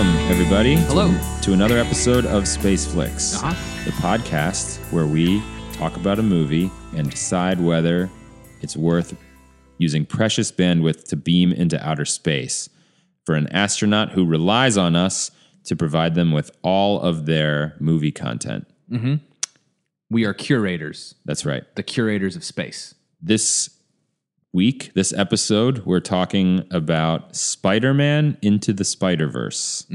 Welcome, everybody. Hello. To, to another episode of Space Flicks, Uh-huh. the podcast where we talk about a movie and decide whether it's worth using precious bandwidth to beam into outer space for an astronaut who relies on us to provide them with all of their movie content. We are curators, That's right. the curators of space. This week, this episode, we're talking about Spider Man Into the Spider Verse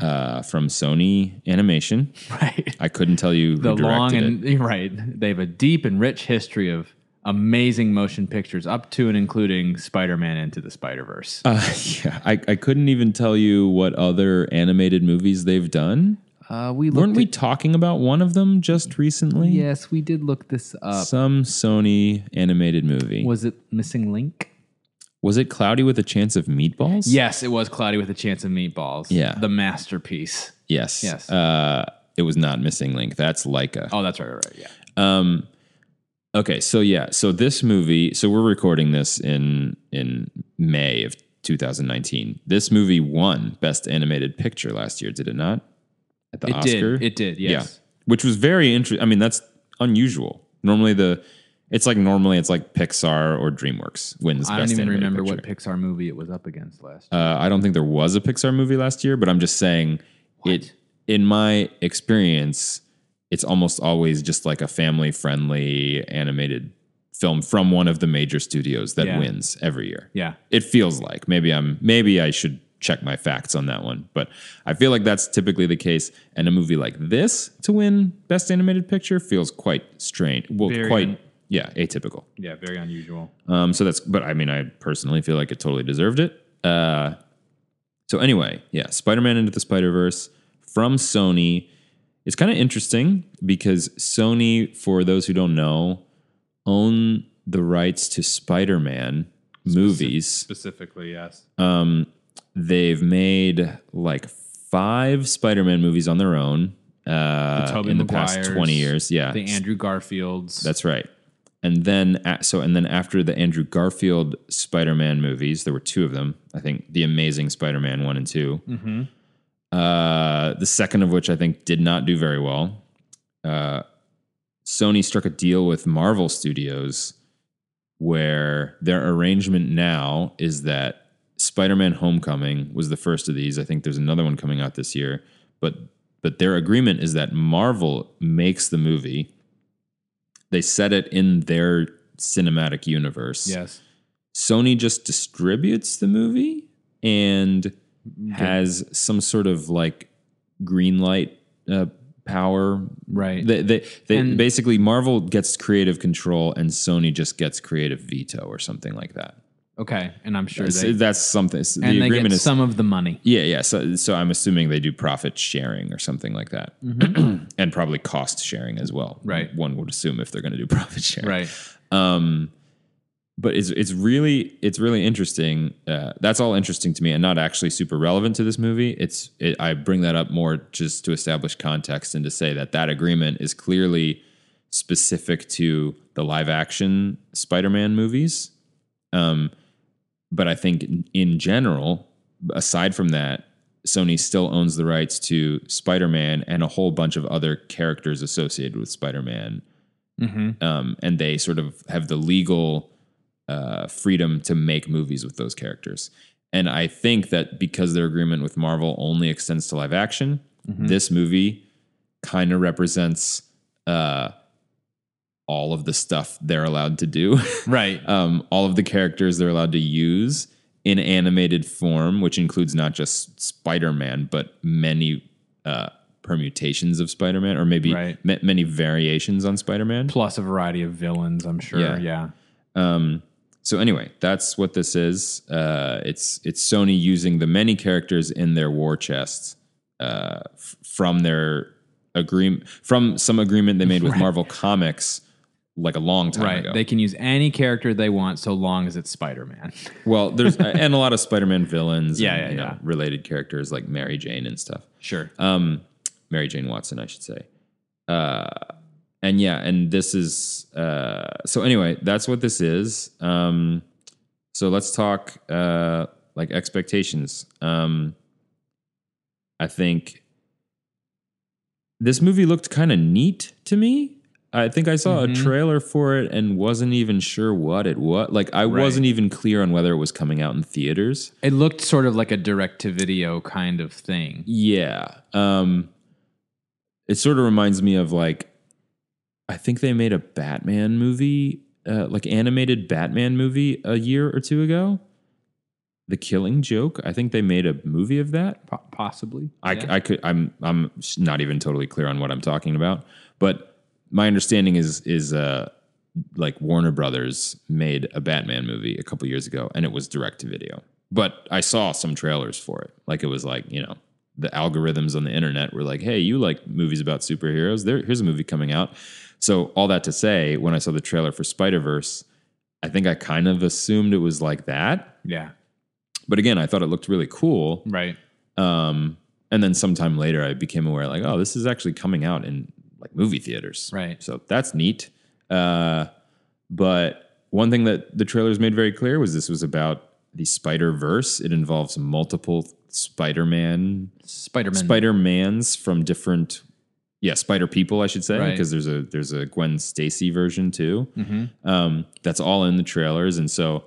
uh, from Sony Animation. Right. I couldn't tell you The long and you're right. They have a deep and rich history of amazing motion pictures, up to and including Spider-Man into the Spider-Verse. Uh, yeah, I, I couldn't even tell you what other animated movies they've done. Uh, we Weren't we talking about one of them just recently? Yes, we did look this up. Some Sony animated movie. Was, Was it Missing Link? Was it Cloudy with a Chance of Meatballs? Yes, it was Cloudy with a Chance of Meatballs. Yeah. the masterpiece. Yes. Yes. Uh, it was not Missing Link. That's Laika. Oh, that's right, right, right. Yeah. Um, okay, so yeah, so this movie, so we're recording this in in May of 2019. This movie won Best Animated Picture last year, did it not? At the It Oscar, did. It did. Yes. which was very interesting. I mean, that's unusual. Normally, the it's like normally it's like Pixar or DreamWorks wins. I don't even remember Picture. what Pixar movie it was up against last. year. Uh, I don't think there was a Pixar movie last year, but I'm just saying it. In my experience, it's almost always just like a family-friendly animated film from one of the major studios that Yeah. wins every year. yeah. It feels like maybe I'm maybe I should check my facts on that one, but I feel like that's typically the case. And a movie like this to win Best Animated Picture feels quite strange. Well, Very quite un- yeah, atypical. Yeah. Very unusual. Um, so that's, but I mean, I personally feel like it totally deserved it. Uh, so anyway, yeah, Spider-Man into the Spider-Verse from Sony. It's kind of interesting because Sony, for those who don't know, own the rights to Spider-Man movies. Specifically, yes. Um, they've made like five Spider-Man movies on their own uh, Tobey in the past twenty years. Yeah, the Andrew Garfields. that's right. And then so and then after the Andrew Garfield Spider-Man movies, there were two of them. I think the Amazing Spider-Man one and 2 Mm-hmm. Uh, the second of which I think did not do very well. Uh, Sony struck a deal with Marvel Studios where their arrangement now is that Spider-Man Homecoming was the first of these. I think there's another one coming out this year, but but their agreement is that Marvel makes the movie. They set it in their cinematic universe. yes. Sony just distributes the movie and has some sort of like green light uh, power. Right. They, they, they And- basically Marvel gets creative control and Sony just gets creative veto or something like that. Okay. And I'm sure So they that's something. so and the they agreement get is some of the money. yeah, yeah. So, so I'm assuming they do profit sharing or something like that, and probably cost sharing as well. Mm-hmm. Right. One would assume if they're going to do profit sharing. Right. Um, but it's it's really it's really interesting. Uh, that's all interesting to me, and not actually super relevant to this movie. It's it, I bring that up more just to establish context and to say that that agreement is clearly specific to the live action Spider-Man movies. Um, but I think in, general, aside from that, Sony still owns the rights to Spider-Man and a whole bunch of other characters associated with Spider-Man Mm-hmm. um, and they sort of have the legal uh, freedom to make movies with those characters. And I think that because their agreement with Marvel only extends to live action, this movie kind of represents uh, all of the stuff they're allowed to do, Right. um, all of the characters they're allowed to use in animated form, which includes not just Spider Man, but many uh, permutations of Spider Man, or maybe Right. ma- many variations on Spider Man. Plus a variety of villains, I'm sure. Yeah. Yeah. Um, so anyway, that's what this is. Uh, it's it's Sony using the many characters in their war chest uh, f- from their agreement from some agreement they made with Right. Marvel Comics like a long time Right. ago. They can use any character they want so long as it's Spider Man. well, there's and a lot of Spider-Man villains, Yeah, and, yeah, you know, yeah. related characters like Mary Jane and stuff. sure. Um, Mary Jane Watson, I should say. Uh, and yeah, and this is uh, so anyway. That's what this is. Um, so let's talk uh, like expectations. Um, I think this movie looked kind of neat to me. I think I saw Mm-hmm. a trailer for it and wasn't even sure what it was. Like I wasn't even clear on whether it was coming out in theaters. It looked sort of like a direct to video kind of thing. Yeah. Um it sort of reminds me of like I think they made a Batman movie, uh, like animated Batman movie a year or two ago. The Killing Joke. I think they made a movie of that. Po- possibly. I, Yeah. I could I'm I'm not even totally clear on what I'm talking about, but my understanding is is uh like Warner Brothers made a Batman movie a couple years ago and it was direct to video. But I saw some trailers for it. Like it was like, you know, the algorithms on the internet were like, "Hey, you like movies about superheroes? There here's a movie coming out." So all that to say, when I saw the trailer for Spider-Verse, I think I kind of assumed it was like that. yeah. But again, I thought it looked really cool. Right. Um, and then sometime later, I became aware, like, oh, this is actually coming out in like movie theaters. Right. So that's neat. Uh, but one thing that the trailers made very clear was this was about the Spider Verse. It involves multiple Spider Man, Spider Man. Spider Mans from different, yeah, Spider people, I should say, Right. because there's a there's a Gwen Stacy version too. Mm-hmm. Um, that's all in the trailers, and so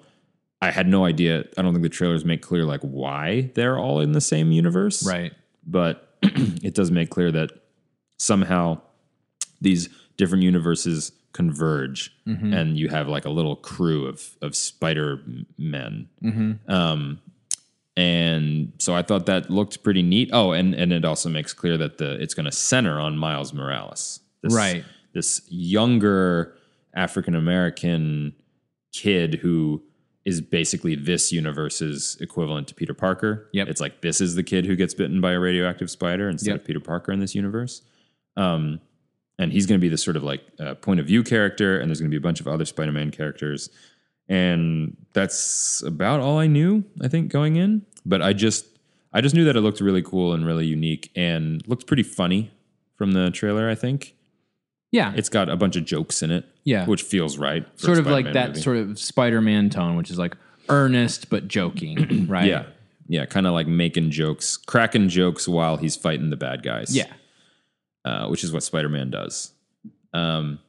I had no idea. I don't think the trailers make clear like why they're all in the same universe, Right. But it does make clear that somehow these different universes converge, Mm-hmm. and you have like a little crew of of Spider Men. Mm-hmm. Um, and so I thought that looked pretty neat. Oh, and and it also makes clear that the it's going to center on Miles Morales, this, Right. This younger African American kid who is basically this universe's equivalent to Peter Parker. Yep. it's like this is the kid who gets bitten by a radioactive spider instead Yep. of Peter Parker in this universe. Um, and he's going to be this sort of like uh, point of view character, and there's going to be a bunch of other Spider-Man characters, and that's about all I knew. I think going in, but I just I just knew that it looked really cool and really unique, and looked pretty funny from the trailer. I think Yeah. it's got a bunch of jokes in it, Yeah. which feels right. sort of like Spider-Man that movie. sort of Spider Man tone, which is like earnest but joking. right. yeah, yeah, kind of like making jokes, cracking jokes while he's fighting the bad guys. Yeah. Uh, which is what Spider Man does. Um,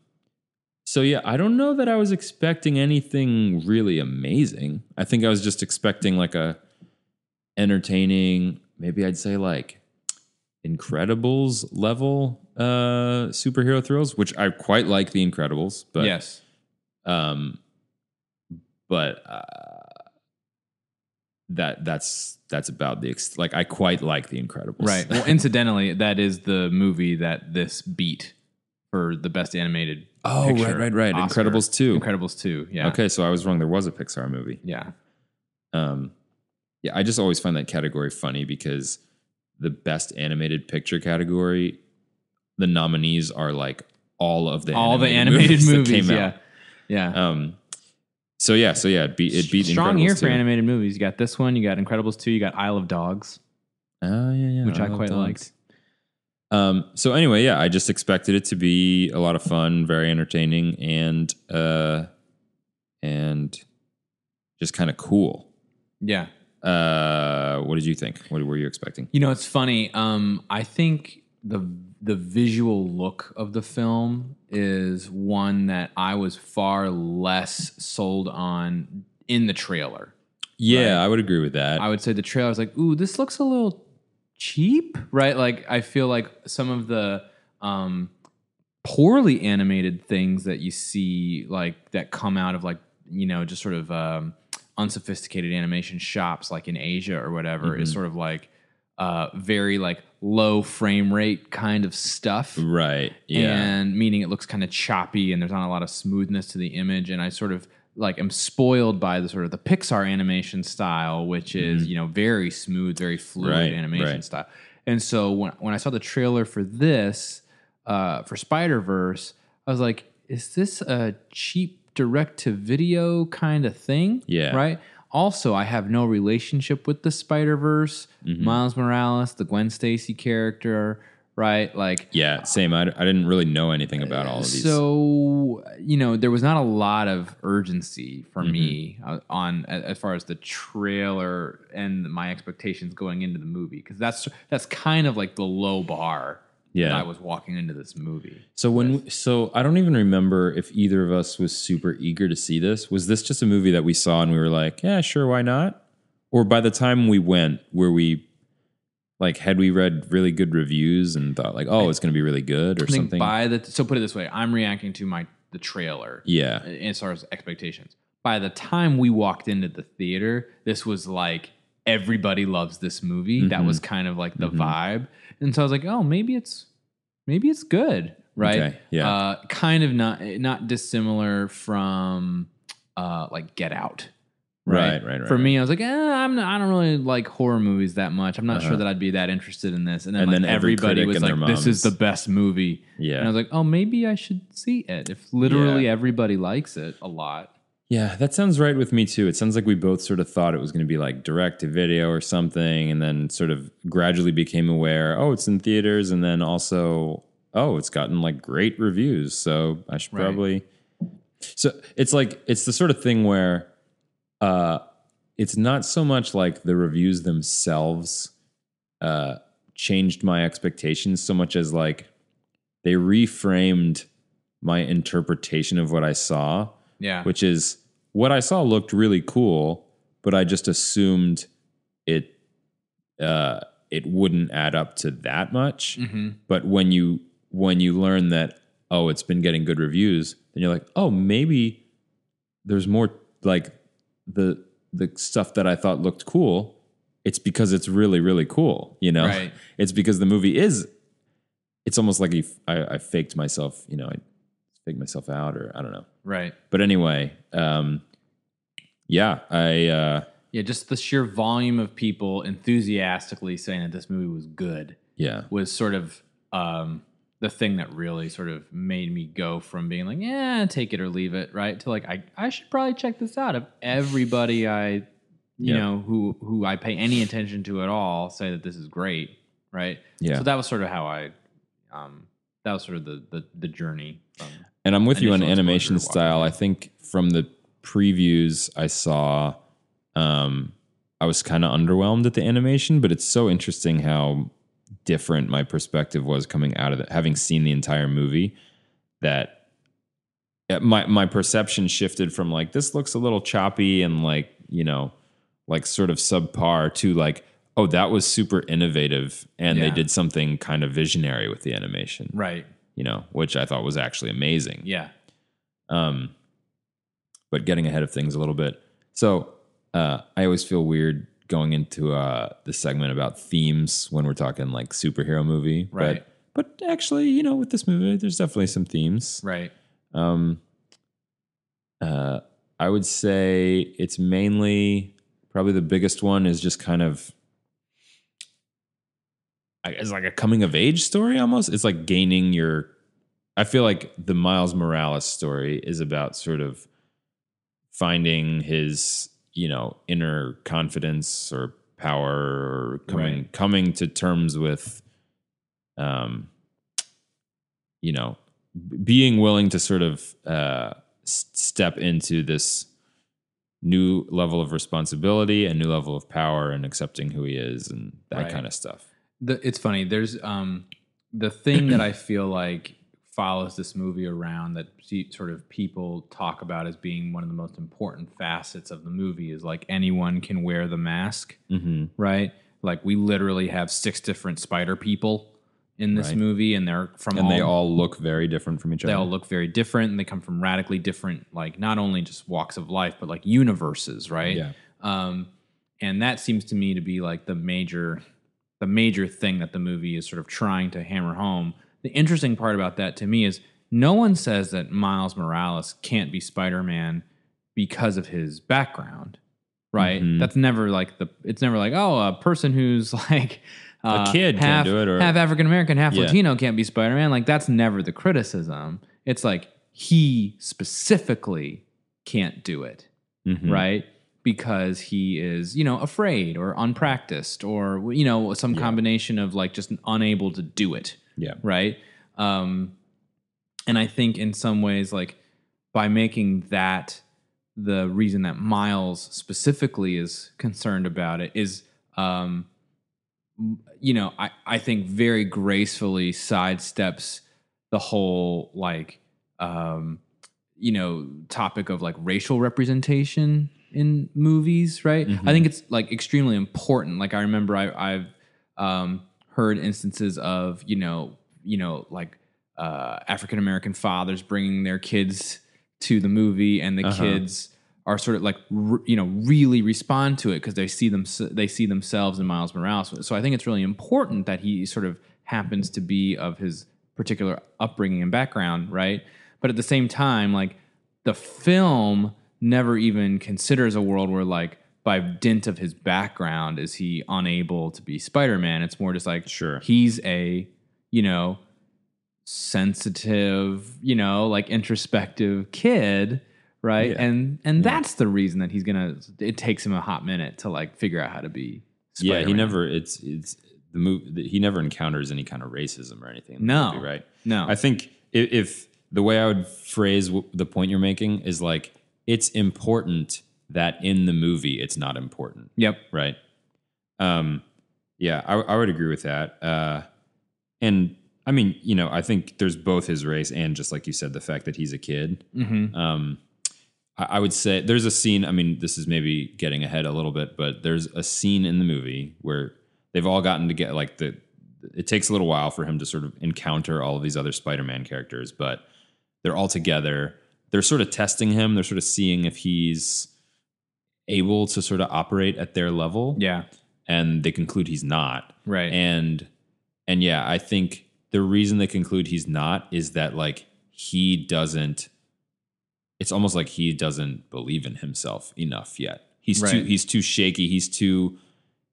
so yeah, I don't know that I was expecting anything really amazing. I think I was just expecting like a entertaining, maybe I'd say like Incredibles level uh, superhero thrills, which I quite like the Incredibles, but yes. um, but uh, that that's that's about the ex- like I quite like the Incredibles, Right. Well, incidentally, that is the movie that this beat for the best animated. Oh, picture right, right, right. Oscar. Incredibles 2. Incredibles 2. Yeah. Okay, so I was wrong. There was a Pixar movie. Yeah. Um, yeah, I just always find that category funny because the best animated picture category, the nominees are like all of the All the animated animated that movies. came yeah. out. Yeah. Um, so yeah, so yeah, it beat it beat Strong Incredibles year for 2. animated movies. You got this one. You got Incredibles 2. You got Isle of Dogs, Oh yeah, yeah, which I, quite liked. Um, so anyway, yeah, I just expected it to be a lot of fun, very entertaining, and uh, and just kind of cool. Yeah. Uh, what did you think? What were you expecting? You know, it's funny. Um, I think the the visual look of the film is one that I was far less sold on in the trailer. Yeah, I would agree with that. I would say the trailer was like, ooh, this looks a little cheap, right? Like I feel like some of the um, poorly animated things that you see, like that come out of like you know just sort of um, unsophisticated animation shops, like in Asia or whatever, is sort of like uh, very like low frame rate kind of stuff right. Yeah. and meaning it looks kind of choppy and there's not a lot of smoothness to the image and i sort of like am spoiled by the sort of the pixar animation style which is you know very smooth very fluid Mm-hmm. Right, animation right. style and so when, when i saw the trailer for this uh, for spider verse i was like is this a cheap direct to video kind of thing Yeah. right also i have no relationship with the spider verse Mm-hmm. miles morales the gwen stacy character right? Like Yeah, same. I, I didn't really know anything about all of these. So you know, there was not a lot of urgency for Mm-hmm. me uh, on as far as the trailer and my expectations going into the movie because that's that's kind of like the low bar Yeah. I was walking into this movie. So when so I don't even remember if either of us was super eager to see this. Was this just a movie that we saw and we were like, yeah, sure, why not? Or by the time we went, were we like had we read really good reviews and thought like, oh, it's going to be really good or I think something? by the so put it this way, I'm reacting to my the trailer. yeah, as far as expectations. By the time we walked into the theater, this was like everybody loves this movie. That Mm-hmm. was kind of like the vibe, and so I was like, oh, maybe it's maybe it's good, right? Okay, yeah. uh, kind of not not dissimilar from uh, like Get Out. Right, right, right, For right. me, I was like, eh, I'm not, I don't really like horror movies that much. I'm not sure that I'd be that interested in this. And then, Uh-huh. And like, then everybody was like, "This is the best movie." Yeah. and I was like, "Oh, maybe I should see it." If literally Yeah. everybody likes it a lot, yeah, that sounds right with me too. It sounds like we both sort of thought it was going to be like direct to video or something, and then sort of gradually became aware, oh, it's in theaters, and then also, oh, it's gotten like great reviews, so I should Right. probably. So it's like it's the sort of thing where, uh, it's not so much like the reviews themselves, uh, changed my expectations so much as like they reframed my interpretation of what I saw yeah, which is what I saw looked really cool, but I just assumed it uh, it wouldn't add up to that much. hmm But when you when you learn that oh, it's been getting good reviews, then you're like, oh, maybe there's more like the the stuff that I thought looked cool. It's because it's really really cool, you know. Right. It's because the movie is. It's almost like I, I faked myself, you know. I faked myself out, or I don't know right. but anyway, um, yeah, I uh, Yeah, just the sheer volume of people enthusiastically saying that this movie was good yeah, was sort of um, the thing that really sort of made me go from being like, yeah, take it or leave it, right, to like, I, I should probably check this out. If everybody I, you Yeah. know, who who I pay any attention to at all say that this is great, right? Yeah. So that was sort of how I, um, that was sort of the the, the journey. From, and I'm with you on animation style. I think from the previews I saw, um, I was kind of underwhelmed at the animation, but it's so interesting how different my perspective was coming out of it, having seen the entire movie. That my my perception shifted from like this looks a little choppy and like you know like sort of subpar to like oh that was super innovative and they did something kind of visionary with the animation right. You know which i thought was actually amazing Yeah. um but getting ahead of things a little bit so uh i always feel weird going into uh the segment about themes when we're talking like superhero movie Right. but but actually you know with this movie there's definitely some themes Right. um, uh, I would say it's mainly probably the biggest one is just kind of it's like a coming of age story almost. It's like gaining your. I feel like the Miles Morales story is about sort of finding his you know inner confidence or power or coming Right. coming to terms with um you know being willing to sort of uh step into this new level of responsibility and new level of power and accepting who he is and that Right. kind of stuff the, it's funny. There's um, the thing that I feel like follows this movie around that sort of people talk about as being one of the most important facets of the movie is like anyone can wear the mask, mm-hmm. right? Like we literally have six different spider people in this Right. movie, and they're from and they all look very different from each they other They all look very different, and they come from radically different, like not only just walks of life, but like universes, right? yeah Um, and that seems to me to be like the major, the major thing that the movie is sort of trying to hammer home. The interesting part about that to me is no one says that Miles Morales can't be Spider-Man because of his background, right? Mhm. That's never like the. It's never like oh, a person who's like. Uh, kid can't half, do it, or- half African American, half Yeah. Latino can't be Spider Man. Like that's never the criticism. It's like he specifically can't do it Mhm. right? Because he is, you know, afraid or unpracticed or, you know, some combination of like just unable to do it, Yeah. right um and i think in some ways like by making that the reason that miles specifically is concerned about it is um you know i i think very gracefully sidesteps the whole like um you know topic of like racial representation in movies right i think it's like extremely important like i remember I, i've um heard instances of you know you know like uh african american fathers bringing their kids to the movie and the Uh-huh. kids are sort of like r- you know really respond to it because they see them they see themselves in Miles Morales. So I think it's really important that he sort of happens to be of his particular upbringing and background, right? But at the same time, like the film never even considers a world where like by dint of his background is he unable to be Spider-Man. It's more just like Sure. he's a you know sensitive, you know, like introspective kid, right? Yeah. And and that's the reason that he's gonna. It takes him a hot minute to like figure out how to be. Yeah, he never. It's it's the movie. He never encounters any kind of racism or anything. No. movie, right? No, I think if, if the way I would phrase the point you're making is like it's important that in the movie it's not important, Yep. right? Um, yeah, I, I would agree with that. Uh, and I mean, you know, I think there's both his race and just like you said, the fact that he's a kid. Mm-hmm. Um, I, I would say there's a scene. I mean, this is maybe getting ahead a little bit, but there's a scene in the movie where they've all gotten to get like the. It takes a little while for him to sort of encounter all of these other Spider-Man characters, but they're all together. They're sort of testing him. They're sort of seeing if he's able to sort of operate at their level, Yeah. and they conclude he's not Right. and and yeah i think the reason they conclude he's not is that like he doesn't it's almost like he doesn't believe in himself enough yet he's too he's too shaky he's too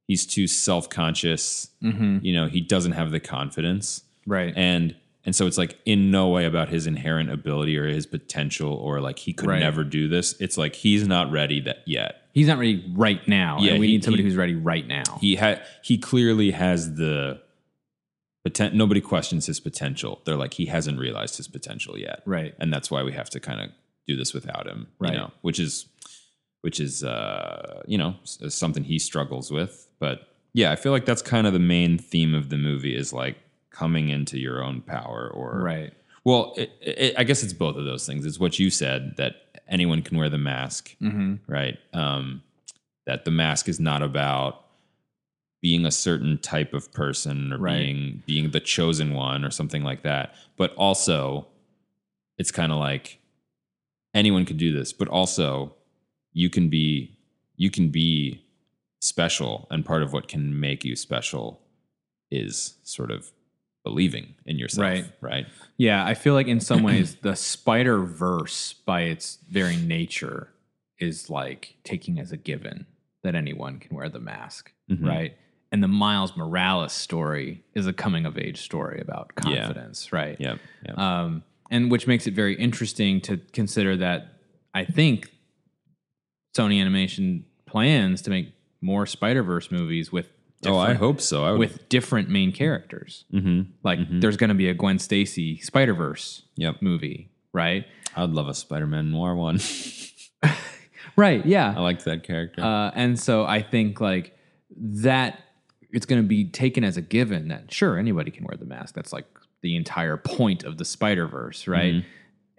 he's too self-conscious mm-hmm. you know he doesn't have the confidence Right. and and so it's like in no way about his inherent ability or his potential or like he could Right. never do this it's like he's not ready that yet he's not ready right now. Yeah, and we he- need somebody he- who's ready right now. he had he clearly has the poten- nobody questions his potential they're like he hasn't realized his potential yet right. and that's why we have to kind of do this without him Right. you know which is which is uh you know s- something he struggles with but yeah i feel like that's kind of the main theme of the movie is like coming into your own power or Right. well it, it, i guess it's both of those things it's what you said that anyone can wear the mask Mm-hmm. right? Um, that the mask is not about being a certain type of person or Right. being being the chosen one or something like that, but also it's kind of like anyone could do this, but also you can be you can be special, and part of what can make you special is sort of believing in yourself, Right. Right? Yeah, I feel like in some ways the Spider Verse, by its very nature, is like taking as a given that anyone can wear the mask, Mhm. right? And the Miles Morales story is a coming of age story about Yeah. confidence, right? Yep. Yep. Um, and which makes it very interesting to consider that I think Sony Animation plans to make more Spider Verse movies with oh, I hope so. I would, with different main characters. hmm Like there's going to be a Gwen Stacy Spider Verse Yep. movie, right? I'd love a Spider-Man noir one. Right. Yeah. I like that character. Uh, and so I think like that it's going to be taken as a given that sure anybody can wear the mask. That's like the entire point of the Spider Verse, right? Mm-hmm.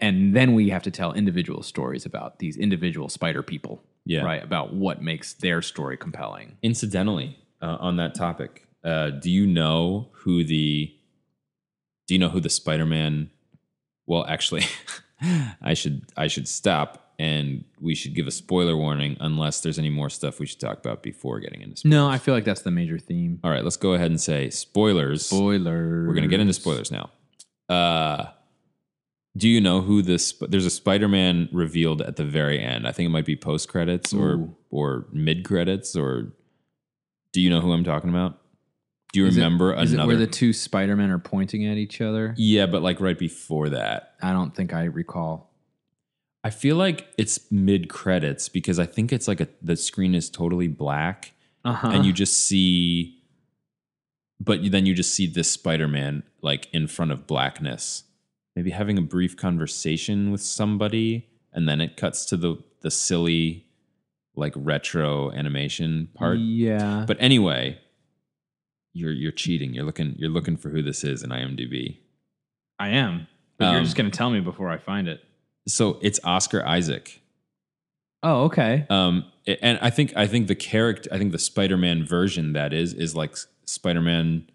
And then we have to tell individual stories about these individual spider people, Yeah. right? About what makes their story compelling. Incidentally, uh, on that topic, uh, do you know who the do you know who the Spider-Man? Well, actually, I should I should stop and we should give a spoiler warning unless there's any more stuff we should talk about before getting into spoilers. No, I feel like that's the major theme. All right, let's go ahead and say spoilers. Spoilers. We're gonna get into spoilers now. Uh, do you know who this? There's a Spider-Man revealed at the very end. I think it might be post credits or or mid credits. Or do you know who I'm talking about? Do you Is remember Is another? it where the two Spider Men are pointing at each other? yeah, but like right before that, I don't think I recall. I feel like it's mid credits because I think it's like a the screen is totally black Uh huh. and you just see but then you just see this Spider-Man like in front of blackness, maybe having a brief conversation with somebody, and then it cuts to the the silly like retro animation part. Yeah. But anyway, you're you're cheating. You're looking you're looking for who this is in IMDb. I am. But you're Um, just going to tell me before I find it. So it's Oscar Isaac. Oh, okay. Um, and I think I think the character, I think the Spider-Man version that is is like Spider-Man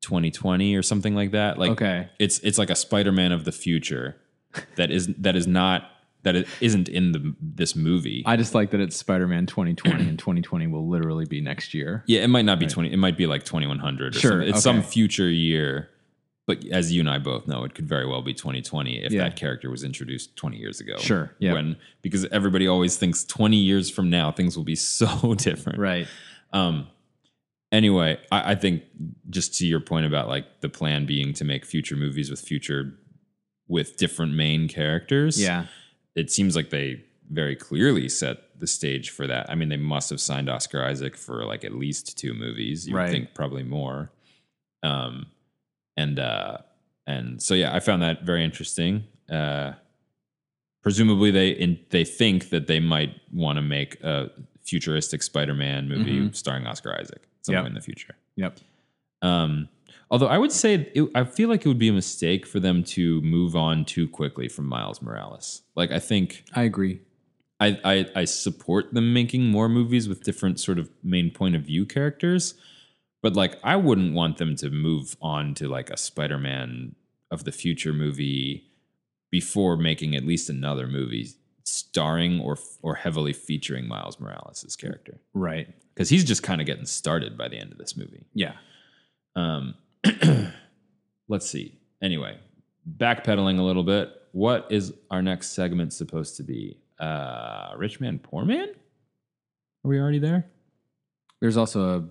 2020 or something like that. Like okay. it's it's like a Spider-Man of the future that is that is not that it isn't in the this movie. I just like that it's Spider-Man 2020 and 2020 will literally be next year. yeah, it might not be 20. It might be like 2100 or Sure, something. It's some future year. But as you and I both know, it could very well be 2020 if Yeah. that character was introduced 20 years ago. Sure, yeah. When because everybody always thinks 20 years from now things will be so different. Right. Um. Anyway, I, I think just to your point about like the plan being to make future movies with future with different main characters. Yeah. It seems like they very clearly set the stage for that. I mean, they must have signed Oscar Isaac for like at least two movies. You Right. think probably more. Um, and uh, and so yeah, I found that very interesting. Uh, presumably they in, they think that they might want to make a futuristic Spider-Man movie Mhm. starring Oscar Isaac at some Yep. in the future. Yep. Um, although I would say it, I feel like it would be a mistake for them to move on too quickly from Miles Morales. Like I think I agree. I, I I support them making more movies with different sort of main point of view characters, but like I wouldn't want them to move on to like a Spider-Man of the future movie before making at least another movie starring or or heavily featuring Miles Morales' character Right. because he's just kind of getting started by the end of this movie. Yeah. Um, let's see. Anyway, backpedaling a little bit. What is our next segment supposed to be? Uh, Rich Man, Poor Man? Are we already there? There's also a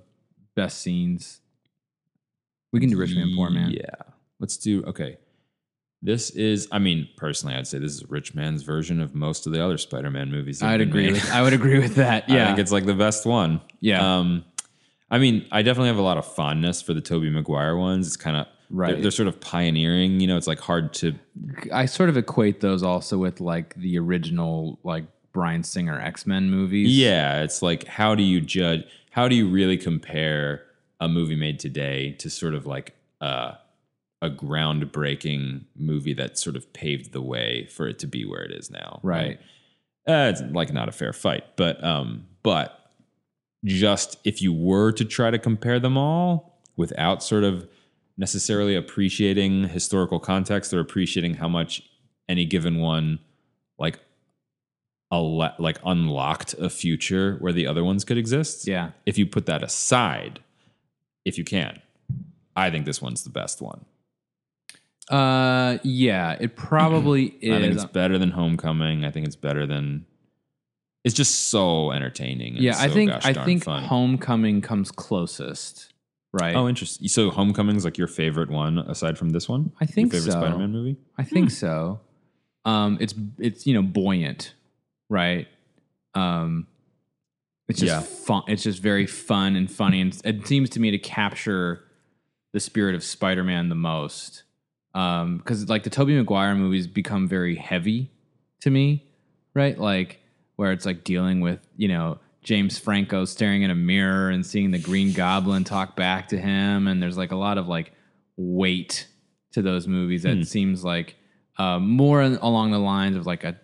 best scenes. We can do Rich Man, Poor Man. Yeah. Let's do, okay. This is, I mean, personally, I'd say this is Rich Man's version of most of the other Spider Man movies. I'd agree with I would agree with that. Yeah, I think it's like the best one. yeah. Um, I mean, I definitely have a lot of fondness for the Tobey Maguire ones. It's kind of, Right. They're, they're sort of pioneering. You know, it's like hard to I sort of equate those also with like the original like Bryan Singer X-Men movies. Yeah, it's like how do you judge? How do you really compare a movie made today to sort of like uh, a groundbreaking movie that sort of paved the way for it to be where it is now? Right. Uh, it's like not a fair fight, but um, but just if you were to try to compare them all without sort of necessarily appreciating historical context or appreciating how much any given one like a like unlocked a future where the other ones could exist. Yeah. If you put that aside, if you can, I think this one's the best one. Uh yeah, it probably is. I think it's better than Homecoming. I think it's better than. It's just so entertaining. and yeah, I think I think fun. Homecoming comes closest. Right. Oh, interesting. So Homecoming's like your favorite one aside from this one? I think your favorite so. Spider-Man movie? I think so. Um, it's it's you know buoyant, right? Um, it's just Yeah. fun. It's just very fun and funny, and it seems to me to capture the spirit of Spider-Man the most. Because like the Tobey Maguire movies become very heavy to me, right? Like where it's like dealing with you know James Franco staring in a mirror and seeing the Green Goblin talk back to him, and there's like a lot of like weight to those movies that Hmm. seems like uh, more along the lines of like a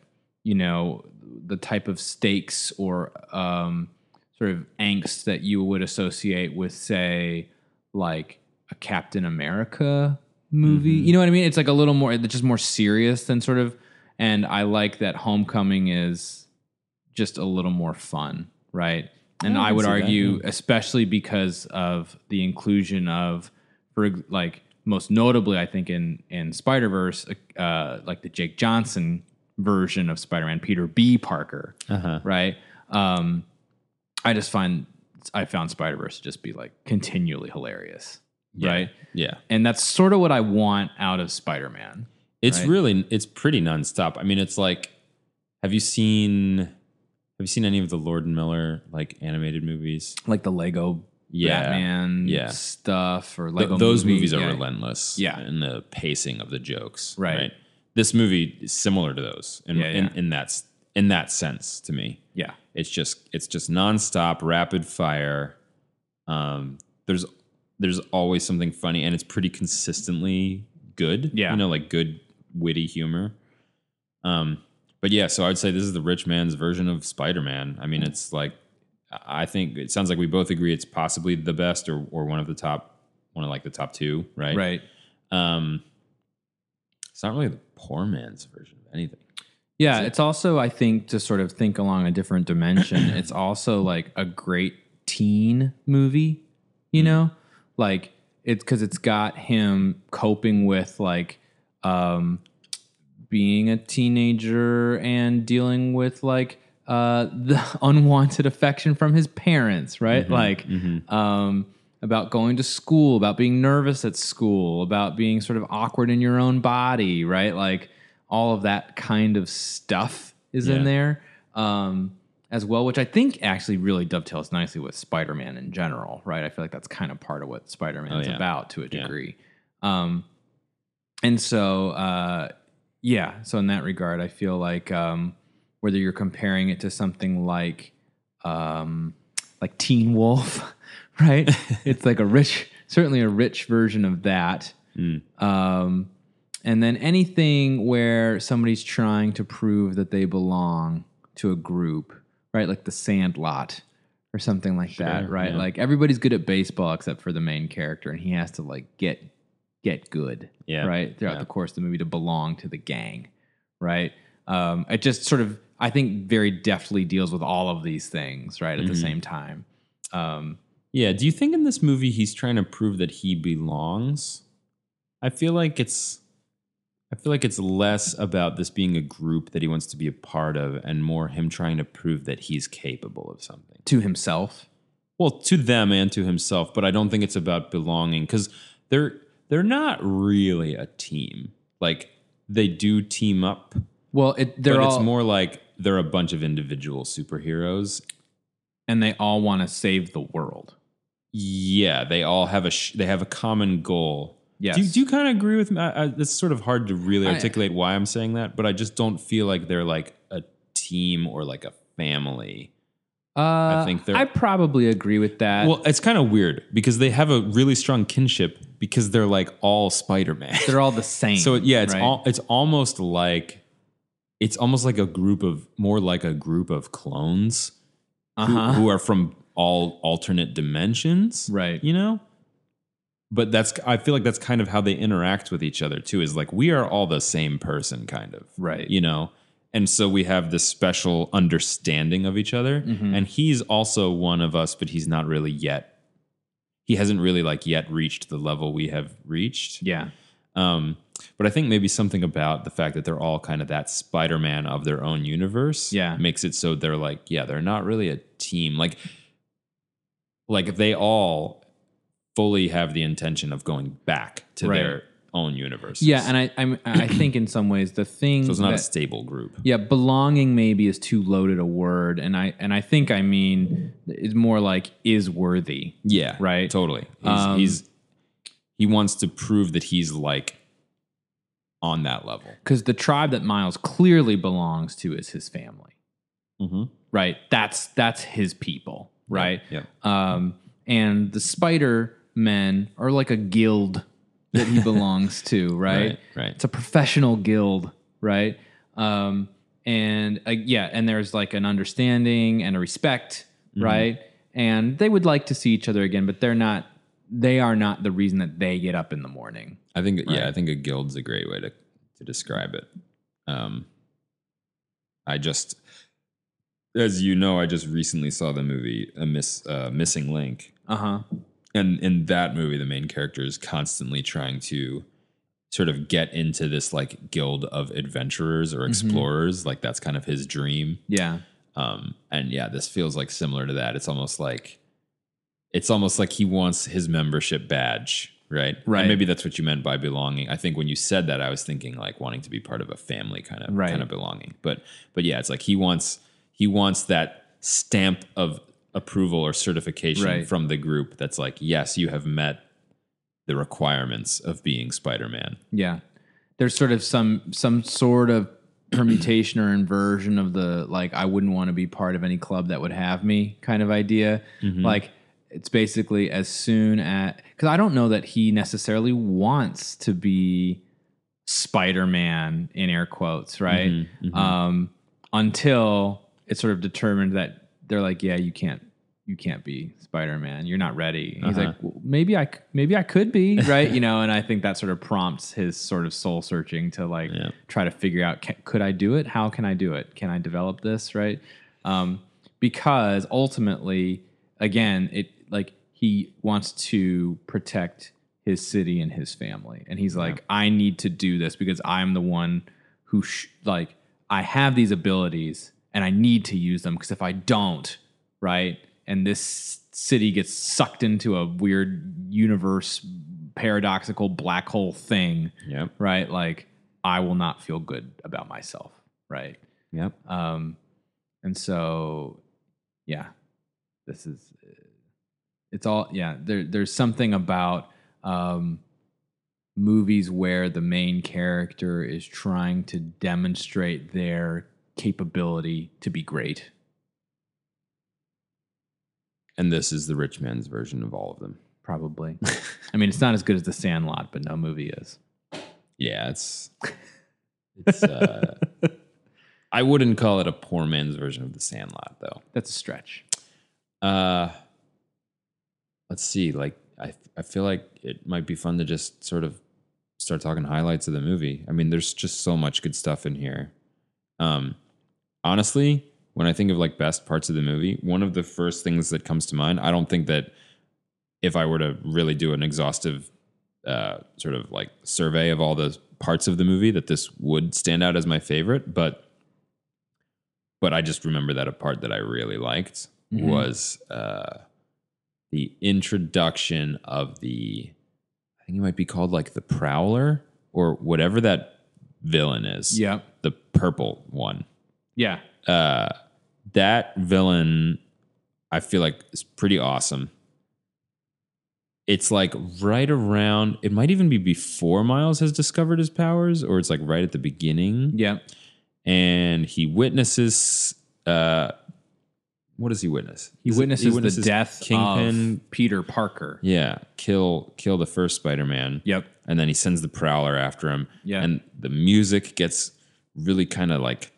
you know the type of stakes or um, sort of angst that you would associate with say like a Captain America movie. Mm-hmm. You know what I mean? It's like a little more it's just more serious than sort of and I like that Homecoming is just a little more fun, right? And I I would see that, argue yeah. especially because of the inclusion of for like most notably I think in in Spider-Verse uh like the Jake Johnson version of Spider-Man Peter B Parker, Uh-huh. right? Um I just find I found Spider-Verse to just be like continually hilarious, Yeah. right? Yeah. And that's sort of what I want out of Spider-Man. It's Right. really it's pretty nonstop. I mean, it's like have you seen you seen any of the Lord and Miller like animated movies? Like the Lego Yeah. Batman Yeah. stuff or Th- those movie. movies are Yeah. relentless Yeah. in the pacing of the jokes. Right. This movie is similar to those in, Yeah, in, in that in that sense to me. Yeah. It's just it's just nonstop, rapid fire. Um, there's there's always something funny, and it's pretty consistently good. Yeah. you know, like good witty humor. Um, but yeah, so I would say this is the rich man's version of Spider Man. I mean, it's like I think it sounds like we both agree it's possibly the best or or one of the top one of like the top two, right? Right. Um, it's not really the poor man's version of anything. Yeah, it's also I think to sort of think along a different dimension. it's also like a great teen movie, you Mm. know, like it's because it's got him coping with like um, being a teenager and dealing with like uh, the unwanted affection from his parents, right? Like um, about going to school, about being nervous at school, about being sort of awkward in your own body, right? Like all of that kind of stuff is in there um, as well, which I think actually really dovetails nicely with Spider Man in general, right? I feel like that's kind of part of what Spider Man is Oh, yeah. about to a Yeah. degree. Um, and so, uh, yeah, so in that regard, I feel like um, whether you're comparing it to something like um, like Teen Wolf, right? it's like a rich, certainly a rich version of that. Um, and then anything where somebody's trying to prove that they belong to a group, right? Like the Sandlot or something like that, right? yeah. Like everybody's good at baseball except for the main character, and he has to like get get good, Yeah, right, throughout yeah. the course of the movie to belong to the gang, right? Um, it just sort of, I think, very deftly deals with all of these things, right, Mm-hmm. at the same time. Um, Yeah. Do you think in this movie he's trying to prove that he belongs? I feel like it's I feel like it's less about this being a group that he wants to be a part of and more him trying to prove that he's capable of something. to himself, Well, to them and to himself, but I don't think it's about belonging cuz they're they're not really a team. Like they do team up, well, it, they're but all, it's more like they're a bunch of individual superheroes and they all want to save the world. Yeah, they all have a sh- they have a common goal. Yes. Do you, do you kind of agree with me? I, I, it's sort of hard to really I- articulate why I'm saying that, but I just don't feel like they're like a team or like a family. Uh, I think they're- I probably agree with that. Well, it's kind of weird because they have a really strong kinship because they're like all Spider-Man. they're all the same. so yeah, it's right? all it's almost like it's almost like a group of more like a group of clones who, uh-huh. who are from all alternate dimensions. Right. You know? But that's I feel like that's kind of how they interact with each other too, is like we are all the same person, kind of. Right. You know? And so we have this special understanding of each other. Mm-hmm. And he's also one of us, but he's not really yet. He hasn't really like yet reached the level we have reached. yeah. Um, but I think maybe something about the fact that they're all kind of that Spider Man of their own universe Yeah. makes it so they're like, yeah, they're not really a team. Like, like they all fully have the intention of going back to Right. their own universe. Yeah, and I I'm, I think in some ways the thing so it's not that, a stable group. yeah belonging maybe is too loaded a word, and I and I think I mean it's more like is worthy. Yeah, Right. Totally. He's, Um, he's he wants to prove that he's like on that level. because the tribe that Miles clearly belongs to is his family, Mm-hmm. right? That's that's his people, right? Yeah. Um, and the Spider Men are like a guild that he belongs to, right? Right, right. It's a professional guild, right? Um, and uh, yeah, and there's like an understanding and a respect, Mm-hmm. right? And they would like to see each other again, but they're not. They are not the reason that they get up in the morning. I think yeah, I think a guild's a great way to to describe it. Um, I just, as you know, I just recently saw the movie A Miss uh, Missing Link, Uh huh. And in that movie, the main character is constantly trying to sort of get into this like guild of adventurers or explorers. Like that's kind of his dream. Yeah. Um, and yeah, this feels like similar to that. It's almost like it's almost like he wants his membership badge, right? Right. And maybe that's what you meant by belonging. I think when you said that, I was thinking like wanting to be part of a family kind of Right. kind of belonging. But but yeah, it's like he wants he wants that stamp of approval or certification Right. from the group that's like, yes, you have met the requirements of being Spider-Man. Yeah. There's sort of some some sort of permutation or inversion of the like I wouldn't want to be part of any club that would have me kind of idea. Mm-hmm. Like it's basically as soon as cuz I don't know that he necessarily wants to be Spider-Man in air quotes, right? Mm-hmm. Mm-hmm. Um until it's sort of determined that they're like, yeah, you can't you can't be Spider-Man. You're not ready. He's Uh-huh. like, well, maybe I, maybe I could be, right? you know, and I think that sort of prompts his sort of soul searching to like Yeah. try to figure out, ca could I do it? How can I do it? Can I develop this, right? Um, because ultimately, again, it like he wants to protect his city and his family, and he's like, I need to do this because I'm the one who sh- like I have these abilities and I need to use them because if I don't, right, and this city gets sucked into a weird universe paradoxical black hole thing, Yep. right? Like I will not feel good about myself, right? Yep. Um, and so, yeah, this is it's all yeah. There, there's something about um, movies where the main character is trying to demonstrate their capability to be great. And this is the rich man's version of all of them. Probably. I mean, it's not as good as The Sandlot, but no movie is. Yeah, it's it's uh I wouldn't call it a poor man's version of the Sandlot though. That's a stretch. Uh let's see, like I I feel like it might be fun to just sort of start talking highlights of the movie. I mean, there's just so much good stuff in here. Um honestly, when I think of like best parts of the movie, one of the first things that comes to mind, I don't think that if I were to really do an exhaustive uh, sort of like survey of all the parts of the movie, that this would stand out as my favorite. But but I just remember that a part that I really liked Mhm. was uh, the introduction of the I think it might be called like the Prowler or whatever that villain is. Yeah. the purple one Yeah. uh, that villain I feel like is pretty awesome. It's like right around it might even be before Miles has discovered his powers, or it's like right at the beginning. Yeah. And he witnesses uh what does he witness? He Is it- witnesses, the death Kingpin. of Peter Parker. yeah, kill kill the first Spider-Man. Yep. And then he sends the Prowler after him. Yeah. And the music gets really kind of like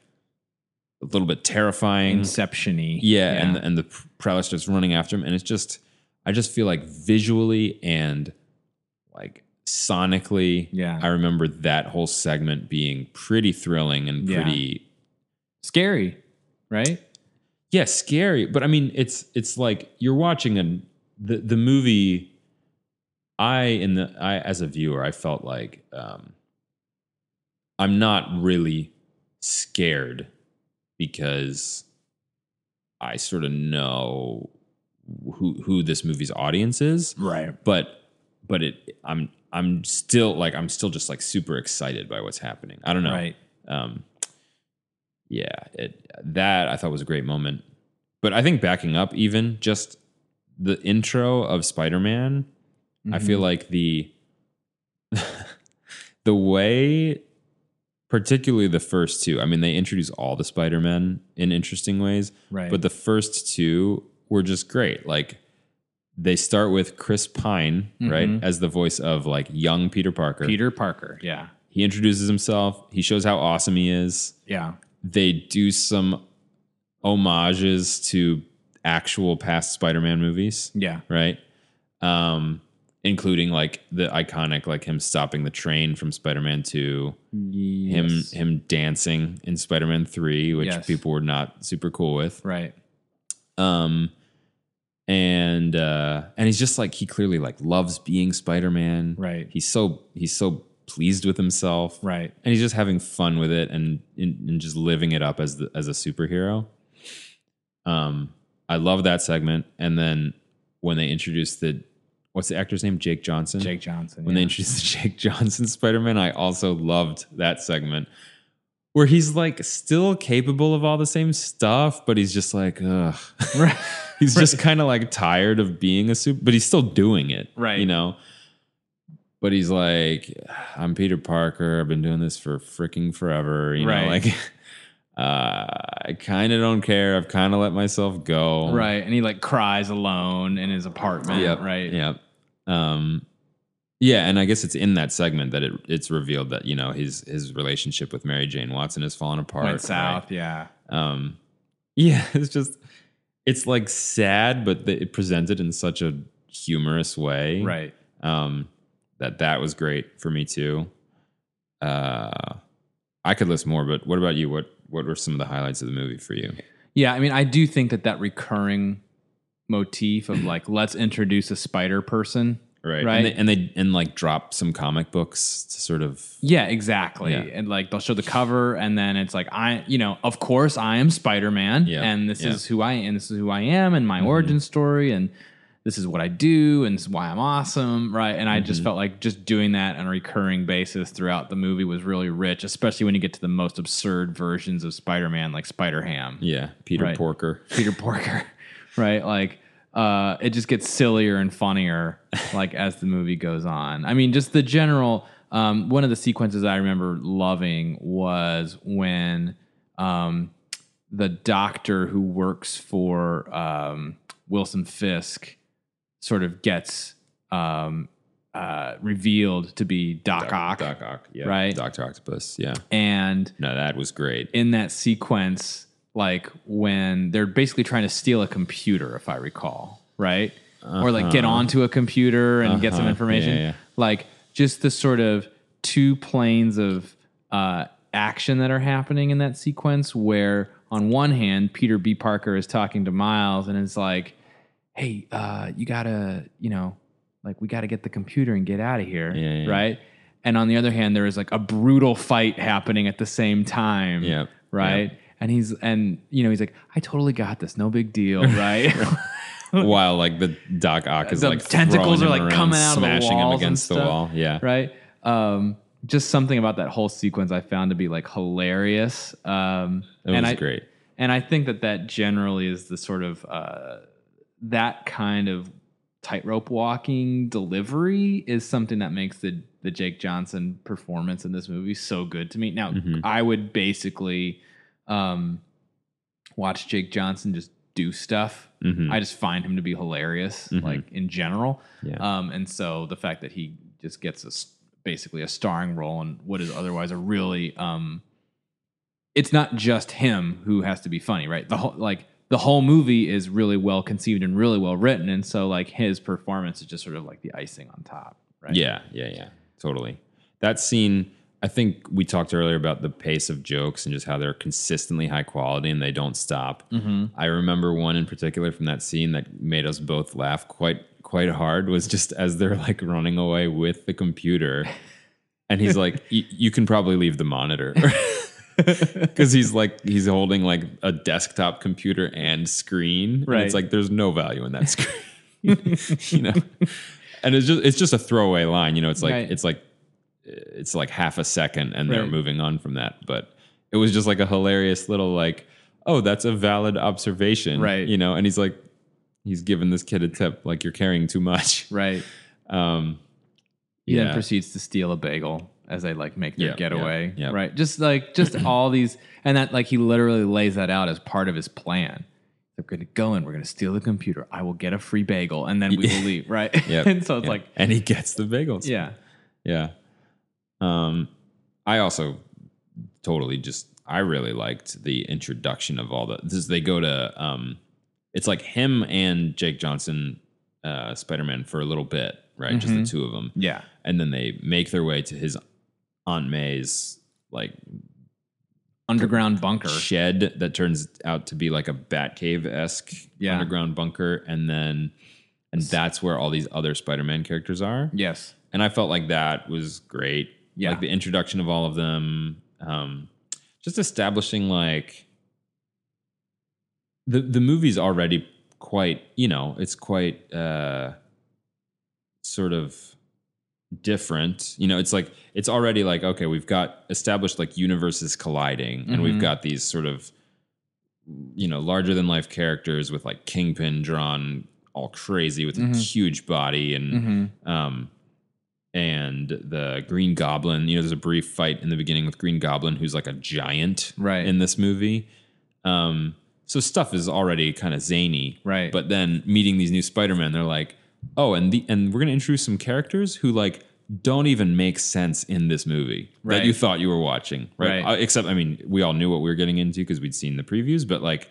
a little bit terrifying. Inception-y. Yeah, and and the prowler starts running after him, and it's just I just feel like visually and like sonically, Yeah. I remember that whole segment being pretty thrilling and Yeah. pretty scary, right? yeah, scary. But I mean, it's it's like you're watching a the the movie. I in the I as a viewer, I felt like um, I'm not really scared because I sort of know who who this movie's audience is, Right. but but it I'm I'm still like I'm still just like super excited by what's happening. I don't know Right. um, yeah, it, that I thought was a great moment. But I think backing up, even just the intro of Spider Man, I Mm-hmm. feel like the the way, particularly the first two. I mean, they introduce all the Spider Men in interesting ways, Right. but the first two were just great. Like they start with Chris Pine, right, as the voice of like young Peter Parker. Peter Parker. Yeah. He introduces himself. He shows how awesome he is Yeah. they do some homages to actual past Spider-Man movies, Yeah. right? Um, including like the iconic, like him stopping the train from Spider-Man Two, him Yes. him dancing in Spider-Man Three, which Yes. people were not super cool with. Right. Um, and uh, and he's just like he clearly like loves being Spider-Man. Right. He's so he's so pleased with himself Right. and he's just having fun with it and and just living it up as the, as a superhero. Um, I love that segment, and then when they introduced the what's the actor's name, Jake Johnson. Jake Johnson. When yeah. they introduced the Jake Johnson Spider Man, I also loved that segment where he's like still capable of all the same stuff, but he's just like, ugh. Right. he's just kind of like tired of being a super, but he's still doing it, Right. You know. But he's like, I'm Peter Parker. I've been doing this for freaking forever. You know, like, uh, I kind of don't care. I've kind of let myself go. right, and he like cries alone in his apartment. Yep. Right. Yep. Um, yeah, and I guess it's in that segment that it, it's revealed that you know his his relationship with Mary Jane Watson has fallen apart. Went south. right? Yeah. Um, yeah, it's just it's like sad, but it presented in such a humorous way. Right. Um, that that was great for me too. Uh, I could list more, but what about you? What what were some of the highlights of the movie for you? Yeah, I mean, I do think that that recurring motif of like let's introduce a spider person. Right, Right. And they, and they and like drop some comic books to sort of Yeah, exactly. Yeah. And like they'll show the cover, and then it's like I, you know, of course I am Spider Man, Yeah, and this yeah. is who I and this is who I am, and my Mm-hmm. origin story, and this is what I do, and this is why I'm awesome, right? And I just Mm-hmm. felt like just doing that on a recurring basis throughout the movie was really rich, especially when you get to the most absurd versions of Spider Man, like Spider Ham. yeah, Peter Right. Porker. Peter Porker, right? Like uh, it just gets sillier and funnier like as the movie goes on. I mean, just the general. Um, one of the sequences I remember loving was when um, the doctor who works for um, Wilson Fisk sort of gets um, uh, revealed to be Doc, Ock, Doc Ock, yeah, Right. Doctor Octopus, yeah. and No, that was great. in that sequence, like when they're basically trying to steal a computer, if I recall, right? Or like get onto a computer and get some Uh-huh. information. Yeah, yeah. Like just the sort of two planes of uh, action that are happening in that sequence, where on one hand, Peter B. Parker is talking to Miles and it's like, hey, uh, you gotta, you know, like we gotta get the computer and get out of here, Yeah, yeah. right? And on the other hand, there is like a brutal fight happening at the same time, Yep, right? And he's and you know he's like, I totally got this, no big deal, right? While like the Doc Ock is The like tentacles are, like, coming out of the smashing him walls and against the stuff. wall. Yeah, right? Um, just something about that whole sequence I found to be like hilarious. Um, it and was I, great. And I think that that generally is the sort of uh, that kind of tightrope walking delivery is something that makes the the Jake Johnson performance in this movie so good to me. Now, Mhm. I would basically um, watch Jake Johnson just do stuff. Mhm. I just find him to be hilarious, Mhm. like in general. Yeah. Um, and so the fact that he just gets a, basically a starring role in what is otherwise a really, um, it's not just him who has to be funny, right? The whole like the whole movie is really well conceived and really well written, and so like his performance is just sort of like the icing on top, right? Yeah, yeah, yeah, totally. That scene, I think we talked earlier about the pace of jokes and just how they're consistently high quality and they don't stop. Mm-hmm. I remember one in particular from that scene that made us both laugh quite quite hard was just as they're like running away with the computer, and he's like, "You can probably leave the monitor." Because he's like he's holding like a desktop computer and screen, and Right. it's like there's no value in that screen, you know. And it's just it's just a throwaway line, you know. It's like Right. it's like it's like half a second, and they're moving on from that. But it was just like a hilarious little like, oh, that's a valid observation, Right. You know. And he's like, he's giving this kid a tip, like you're carrying too much. right. Um, He then proceeds to steal a bagel as they like make their Yeah, getaway. yeah, yeah. Right. Just like just all these and that like he literally lays that out as part of his plan. They're gonna go in, we're gonna steal the computer. I will get a free bagel and then we will leave. Right. Yep, and so it's yeah. like and he gets the bagels. yeah. Yeah. Um, I also totally just I really liked the introduction of all the this they go to um it's like him and Jake Johnson uh Spider-Man for a little bit, right? Just the Mhm. two of them. Yeah. And then they make their way to his Aunt May's like Underground bunker. shed that turns out to be like a Batcave-esque Yeah. underground bunker and then and that's where all these other Spider-Man characters are Yes. and I felt like that was great. Yeah. like the introduction of all of them, um, just establishing like the the movie's already quite, you know, it's quite uh, sort of different. You know, it's like it's already like okay, we've got established like universes colliding, and we've Mhm. got these sort of you know, larger than life characters with like Kingpin drawn all crazy with Mm-hmm. a huge body and um and the Green Goblin. You know, there's a brief fight in the beginning with Green Goblin, who's like a giant Right. in this movie. Um, so stuff is already kind of zany, Right. But then meeting these new Spider-Man, they're like, oh, and the and we're gonna introduce some characters who like don't even make sense in this movie Right. that you thought you were watching, right? Right. Uh, except, I mean, we all knew what we were getting into because we'd seen the previews, but like,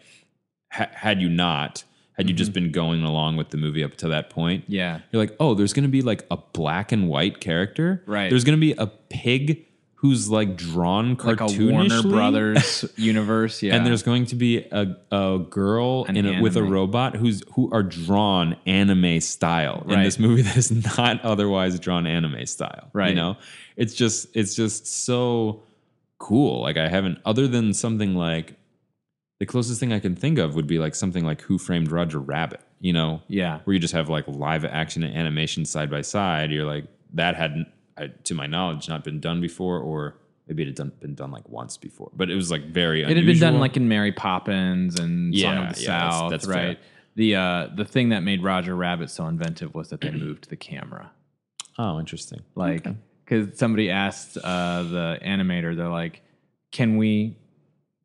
ha- had you not, had you just Mm-hmm. been going along with the movie up to that point, Yeah. you're like, oh, there's going to be like a black and white character. Right. There's going to be a pig who's like drawn Like a. Warner Brothers universe. Yeah. And there's going to be a, a girl An in a, with a robot who's who are drawn anime style in this movie that is not otherwise drawn anime style. Right. You Right. know, it's just it's just so cool. Like I haven't other than something like the closest thing I can think of would be like something like Who Framed Roger Rabbit. You know, Yeah. where you just have like live action and animation side by side. You're like that hadn't, I, to my knowledge, not been done before, or maybe it had done, been done like once before. But it was like very. It had been done like in Mary Poppins and Song Yeah, of the yeah, that's- South, that's right? fair. The uh, the thing that made Roger Rabbit so inventive was that they moved the camera. Oh, interesting. Like, because somebody asked uh, the animator, they're like, "Can we,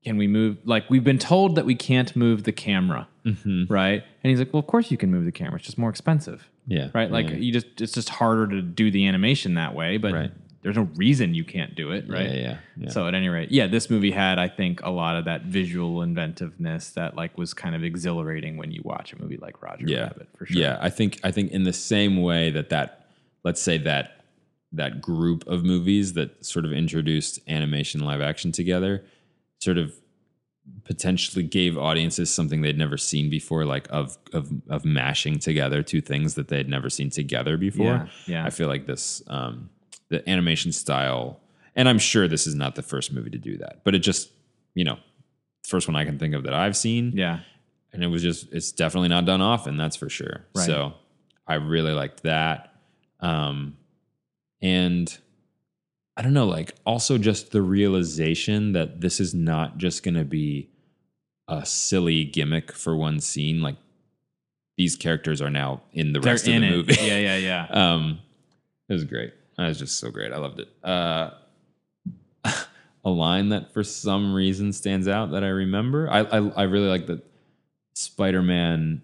can we move? Like, we've been told that we can't move the camera, Mm-hmm. right?" And he's like, "Well, of course you can move the camera. It's just more expensive, Yeah. right? Like, yeah. you just it's just harder to do the animation that way, but Right. there's no reason you can't do it, right?" Yeah, yeah, yeah. So at any rate, yeah, this movie had, I think, a lot of that visual inventiveness that like was kind of exhilarating when you watch a movie like Roger yeah. Rabbit, for sure. Yeah, I think I think in the same way that that let's say that that group of movies that sort of introduced animation live action together sort of potentially gave audiences something they'd never seen before like of of of mashing together two things that they had never seen together before. Yeah, yeah. I feel like this um the animation style and I'm sure this is not the first movie to do that, but it just, you know, first one I can think of that I've seen Yeah. and it was just it's definitely not done often that's for sure Right. so i really liked that um and i don't know like also just the realization that this is not just going to be a silly gimmick for one scene like these characters are now in the They're rest in of the it. movie. Yeah, yeah, yeah. um it was great. It was just so great. I loved it. Uh a line that for some reason stands out that i remember. I i, I really like that spider-man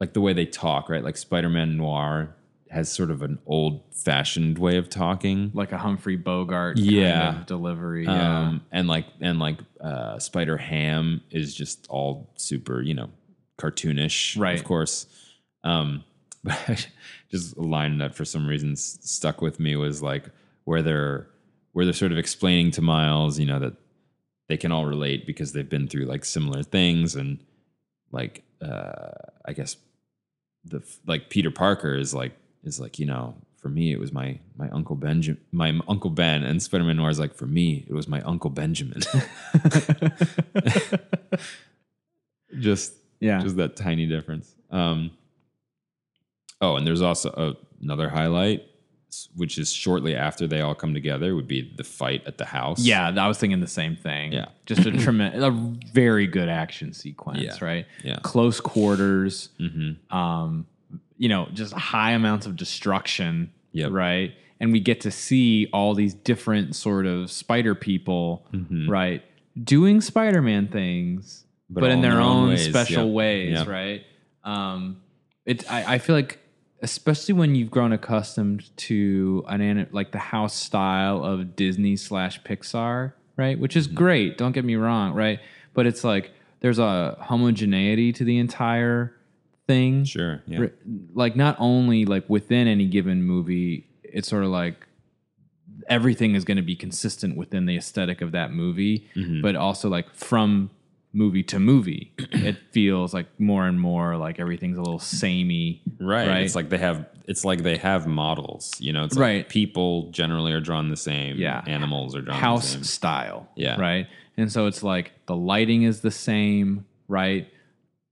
like the way they talk right? Like spider-man noir has sort of an old-fashioned way of talking like a Humphrey Bogart Yeah. kind of delivery. Yeah. um, and like and like uh, Spider Ham is just all super, you know, cartoonish, Right. Of course. Um, but just a line that for some reason stuck with me was like where they're where they're sort of explaining to Miles, you know, that they can all relate because they've been through like similar things and like uh, I guess the like Peter Parker is like is like you know for me it was my my uncle Benjamin my uncle Ben and Spider Man Noir is like for me it was my uncle Benjamin just yeah. just that tiny difference um oh and there's also a, another highlight which is shortly after they all come together would be the fight at the house Yeah, I was thinking the same thing. Yeah. Just a tremendous, a very good action sequence, Yeah. right? Yeah. Close quarters, mm-hmm. um, you know, just high amounts of destruction, Yep. right? And we get to see all these different sort of spider people, Mm-hmm. right, doing Spider-Man things, but, But in all their, own, ways. special Yep. ways, Yep. right? Um, it, I, I feel like, especially when you've grown accustomed to an like the house style of Disney slash Pixar, right? Which Mm-hmm. is great. Don't get me wrong, right? But it's like there's a homogeneity to the entire thing sure yeah like not only like within any given movie it's sort of like everything is going to be consistent within the aesthetic of that movie Mm-hmm. but also like from movie to movie it feels like more and more like everything's a little samey Right. Right. It's like they have it's like they have models, you know, it's like Right. people generally are drawn the same. Yeah. Animals are drawn the house style Yeah. right and so it's like the lighting is the same right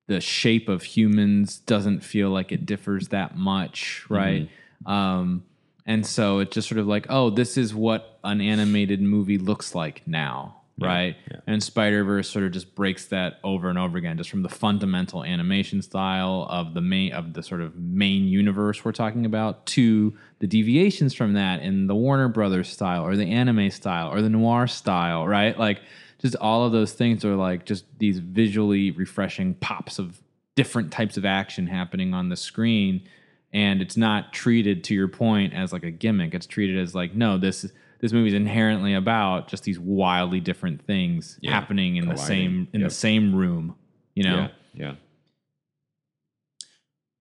the shape of humans doesn't feel like it differs that much right um and so it's just sort of like oh this is what an animated movie looks like now right? yeah. And Spider Verse sort of just breaks that over and over again, just from the fundamental animation style of the main of the sort of main universe we're talking about to the deviations from that in the Warner Brothers style or the anime style or the noir style, right? Like just all of those things are like just these visually refreshing pops of different types of action happening on the screen and it's not treated to your point as like a gimmick it's treated as like no this this movie is inherently about just these wildly different things Yeah, happening in the same in Yep. the same room you know Yeah.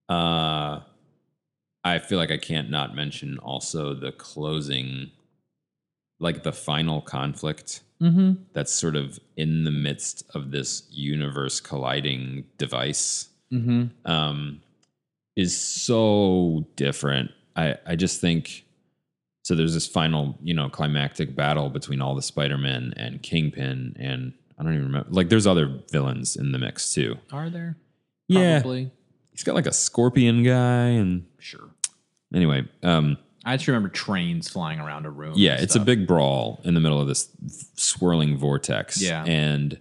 Yeah. Uh, I feel like I can't not mention also the closing, like the final conflict mm-hmm. that's sort of in the midst of this universe colliding device Mm-hmm. um, is so different. I, I just think so. There's this final, you know, climactic battle between all the Spider-Man and Kingpin, and I don't even remember. Like, there's other villains in the mix too. are there Yeah. Probably. He's got like a scorpion guy, and sure anyway, um, i just remember trains flying around a room yeah, it's a big brawl in the middle of this swirling vortex. Yeah. and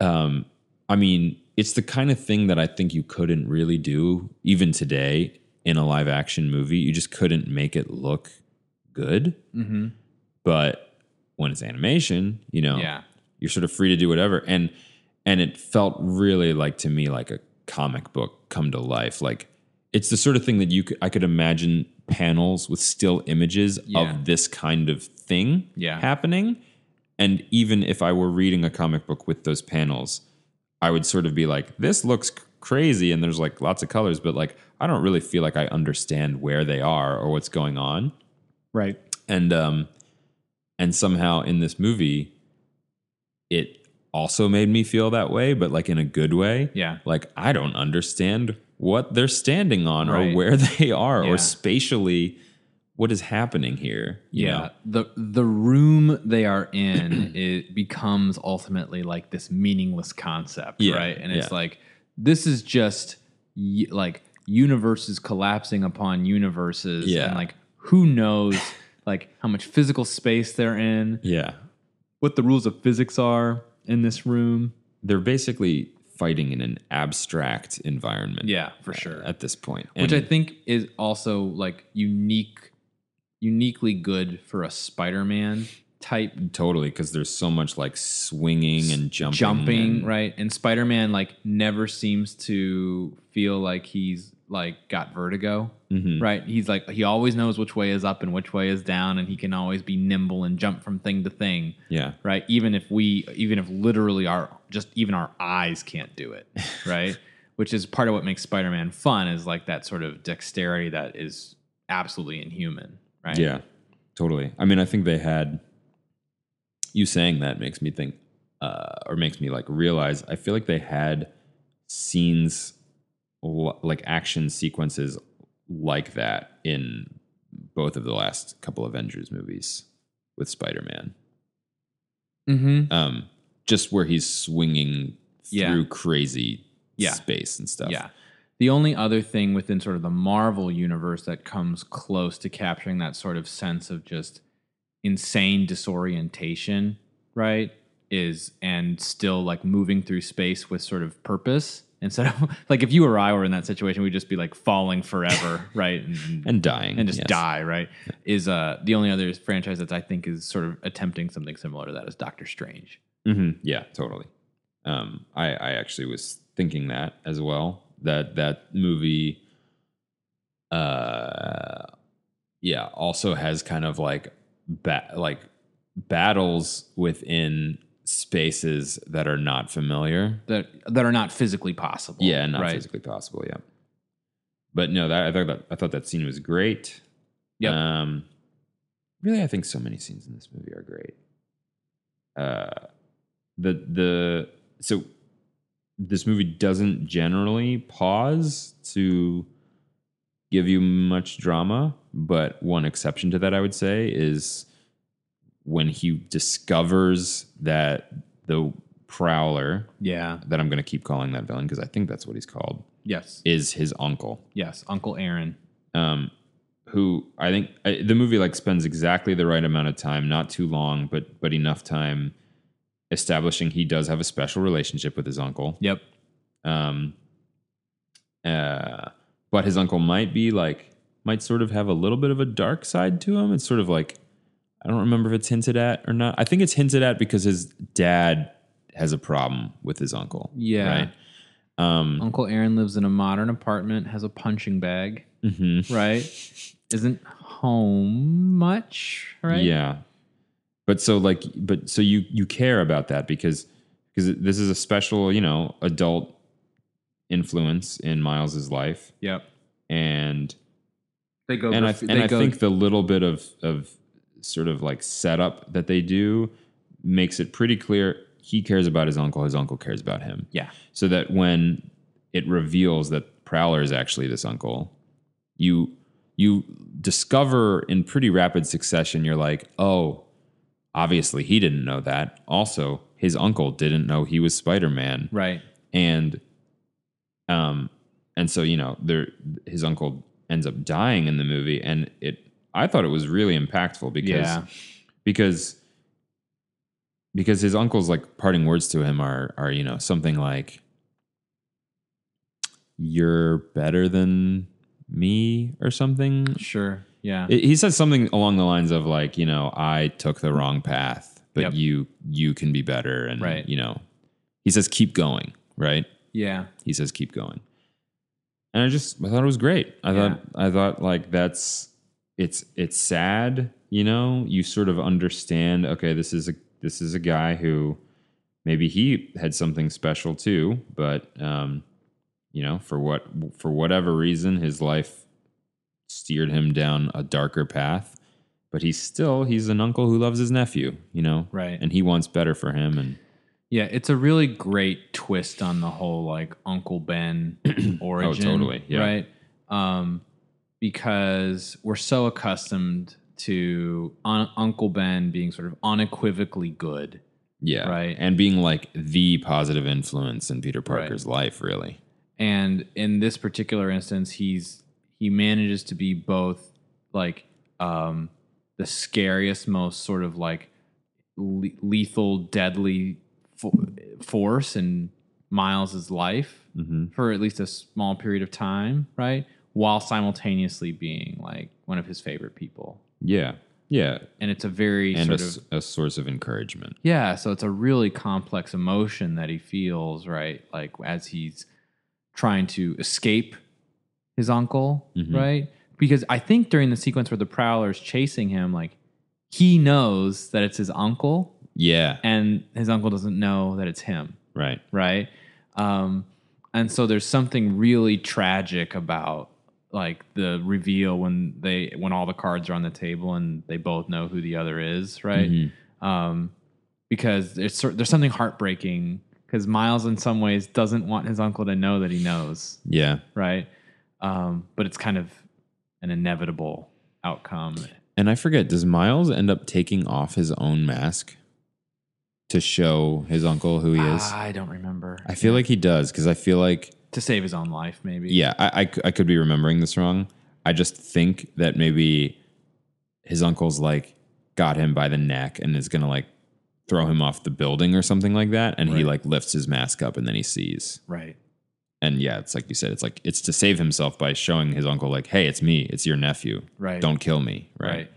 um, I mean, it's the kind of thing that I think you couldn't really do even today in a live action movie. You just couldn't make it look good. mm-hmm. But when it's animation, you know, yeah you're sort of free to do whatever and and it felt really like to me like a comic book come to life like it's the sort of thing that you could, I could imagine panels with still images Yeah. of this kind of thing Yeah. happening. And even if I were reading a comic book with those panels I would sort of be like this looks crazy and there's like lots of colors but like I don't really feel like I understand where they are or what's going on. Right. And um and somehow in this movie it also made me feel that way but like in a good way. Yeah. Like i don't understand what they're standing on Right. or where they are Yeah. or spatially what is happening here you yeah know? the the room they are in it becomes ultimately like this meaningless concept Yeah, right and it's yeah. like this is just like universes collapsing upon universes Yeah. and like who knows like how much physical space they're in yeah what the rules of physics are in this room they're basically fighting in an abstract environment yeah for sure at this point which I think is also like unique, uniquely good for a Spider-Man type totally because there's so much like swinging and jumping jumping, and- right? And Spider-Man like never seems to feel like he's like got vertigo, Mhm. right? He's like he always knows which way is up and which way is down, and he can always be nimble and jump from thing to thing, yeah right? Even if we, even if literally our just even our eyes can't do it, right? Which is part of what makes Spider-Man fun is like that sort of dexterity that is absolutely inhuman, right? Yeah, totally. I mean, I think they had you saying that makes me think, uh, or makes me like realize. I feel like they had scenes, like action sequences like that in both of the last couple Avengers movies with Spider-Man. Mm-hmm. Um, just where he's swinging Yeah. through crazy Yeah. space and stuff. Yeah. The only other thing within sort of the Marvel universe that comes close to capturing that sort of sense of just insane disorientation, right? Is and still like moving through space with sort of purpose instead of like if you or I were in that situation, we'd just be like falling forever, right? And, and dying and just yes. die, right? Is uh the only other franchise that I think is sort of attempting something similar to that is Doctor Strange. hmm Yeah, totally. Um, I, I actually was thinking that as well. That that movie, uh, yeah, also has kind of like ba- like battles within spaces that are not familiar. That that are not physically possible. Yeah, not right? physically possible. Yeah, but no, that I thought that I thought that scene was great. Yep. Um, really, I think so many scenes in this movie are great. Uh, the the so this movie doesn't generally pause to give you much drama, but one exception to that I would say is when he discovers that the prowler Yeah. that I'm going to keep calling that villain because I think that's what he's called Yes. is his uncle Yes. Uncle Aaron. um, who I think I, the movie like spends exactly the right amount of time, not too long, but but enough time establishing he does have a special relationship with his uncle. Yep. Um, uh, but his uncle might be like, might sort of have a little bit of a dark side to him. It's sort of like, I don't remember if it's hinted at or not. I think it's hinted at because his dad has a problem with his uncle. Yeah. Right. Um, Uncle Aaron lives in a modern apartment, has a punching bag, mhm. right? Isn't home much, right? Yeah. But so like but so you you care about that because because this is a special, you know, adult influence in Miles's life Yep. and They go. and I graf- and they I go- think the little bit of of sort of like setup that they do makes it pretty clear he cares about his uncle, his uncle cares about him. yeah, So that when it reveals that Prowler is actually this uncle, you you discover in pretty rapid succession you're like, "Oh, obviously he didn't know that. Also, his uncle didn't know he was Spider-Man." right. and um and so you know there his uncle ends up dying in the movie and it i thought it was really impactful because Yeah. because because his uncle's like parting words to him are are you know something like you're better than me or something Sure. Yeah. it, he says something along the lines of like you know i took the wrong path but Yep. you you can be better and Right. you know he says keep going right yeah. he says keep going and i just i thought it was great i Yeah. thought i thought like that's it's it's sad you know you sort of understand okay this is a this is a guy who maybe he had something special too but um you know for what for whatever reason his life steered him down a darker path but he's still he's an uncle who loves his nephew you know Right. and he wants better for him and Yeah, it's a really great twist on the whole like Uncle Ben origin. Oh, totally, yeah. Right. Um, because we're so accustomed to un- Uncle Ben being sort of unequivocally good. Yeah. Right. And being like the positive influence in Peter Parker's life, really. And in this particular instance, he's he manages to be both like um, the scariest, most sort of like le- lethal, deadly fo- force in Miles's life Mm-hmm. for at least a small period of time, right? While simultaneously being like one of his favorite people, Yeah. Yeah. and it's a very And a, sort s- of a source of encouragement. yeah, so it's a really complex emotion that he feels, right? Like as he's trying to escape his uncle, Mhm. right? Because I think during the sequence where the prowler's chasing him, like he knows that it's his uncle, Yeah. and his uncle doesn't know that it's him, Right. right? Um, and so there's something really tragic about like the reveal when they when all the cards are on the table and they both know who the other is, right? Mhm. um, because there's there's something heartbreaking because Miles in some ways doesn't want his uncle to know that he knows, Yeah. right? Um, but it's kind of an inevitable outcome. And I forget, does Miles end up taking off his own mask to show his uncle who he is? I don't remember. I feel like he does because I feel like, to save his own life, maybe. yeah, I I could be remembering this wrong. I just think that maybe his uncle's like got him by the neck and is going to like throw him off the building or something like that. And he like lifts his mask up and then he sees. Right. and yeah, it's like you said, it's like it's to save himself by showing his uncle, like, "Hey, it's me, it's your nephew. Right. Don't kill me." Right. Right.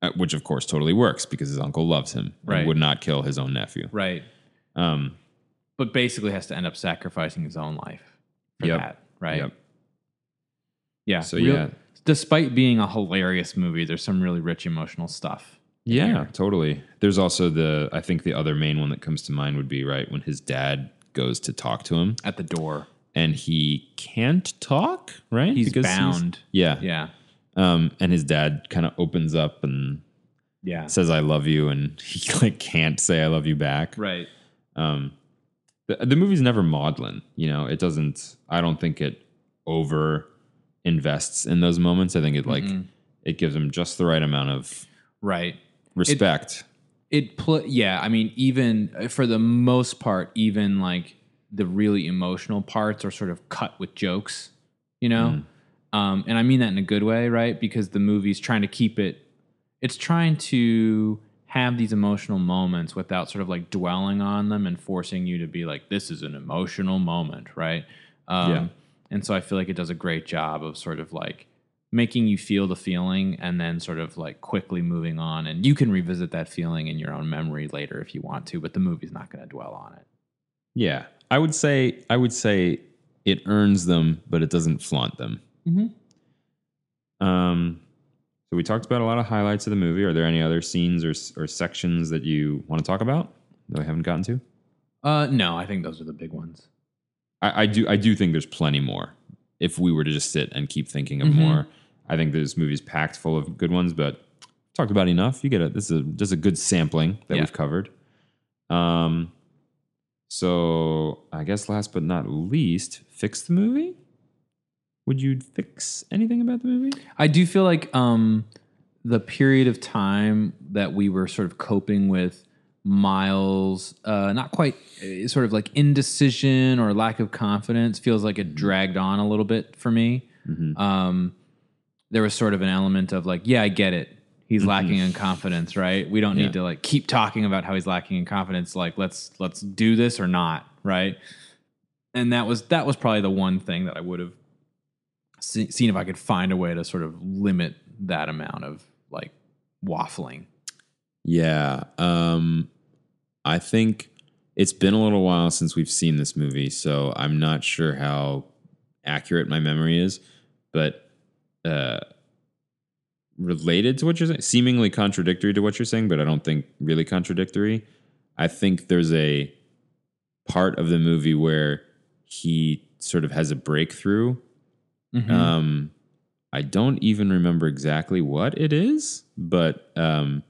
Uh, which of course totally works because his uncle loves him Right. and would not kill his own nephew. Right. Um, But basically has to end up sacrificing his own life for Yep. that. Right. Yep. Yeah. So, real- yeah. Despite being a hilarious movie, there's some really rich emotional stuff. yeah, here. totally. There's also the I think the other main one that comes to mind would be right when his dad goes to talk to him At the door. and he can't talk, right? He's bound. yeah. Yeah. Um, and his dad kind of opens up and Yeah. says, "I love you," and he like can't say "I love you" back. Right. um the, the movie's never maudlin you know? It doesn't i don't think it over invests in those moments. I think it like it gives them just the right amount of Right. respect. It pl- yeah i mean even uh, for the most part even like the really emotional parts are sort of cut with jokes you know? Um, and i mean that in a good way right? Because the movie's trying to keep it it's trying to have these emotional moments without sort of like dwelling on them and forcing you to be like, this is an emotional moment, right? Um, Yeah. And so I feel like it does a great job of sort of like making you feel the feeling and then sort of like quickly moving on. And you can revisit that feeling in your own memory later if you want to, but the movie's not going to dwell on it. Yeah, I would say I would say it earns them, but it doesn't flaunt them. Mm-hmm. Um, so we talked about a lot of highlights of the movie. Are there any other scenes or or sections that you want to talk about that we haven't gotten to? Uh, no, I think those are the big ones. I, I do I do think there's plenty more. If we were to just sit and keep thinking of Mhm. more, I think this movie's packed full of good ones. But talked about enough. You get a this is a, just a good sampling that Yeah. we've covered. Um, so I guess last but not least, fix the movie. Would you fix anything about the movie? I do feel like um, the period of time that we were sort of coping with Miles, uh, not quite uh, sort of like indecision or lack of confidence, feels like it dragged on a little bit for me. Um, there was sort of an element of like, yeah, I get it. He's lacking in confidence, right? We don't Yeah. need to like keep talking about how he's lacking in confidence. Like, let's let's do this or not, right? And that was that was probably the one thing that I would have see, seen if I could find a way to sort of limit that amount of like waffling. Yeah. Um, I think it's been a little while since we've seen this movie, so I'm not sure how accurate my memory is, but uh, related to what you're saying, seemingly contradictory to what you're saying, but I don't think really contradictory. I think there's a part of the movie where he sort of has a breakthrough. Um, I don't even remember exactly what it is, but um,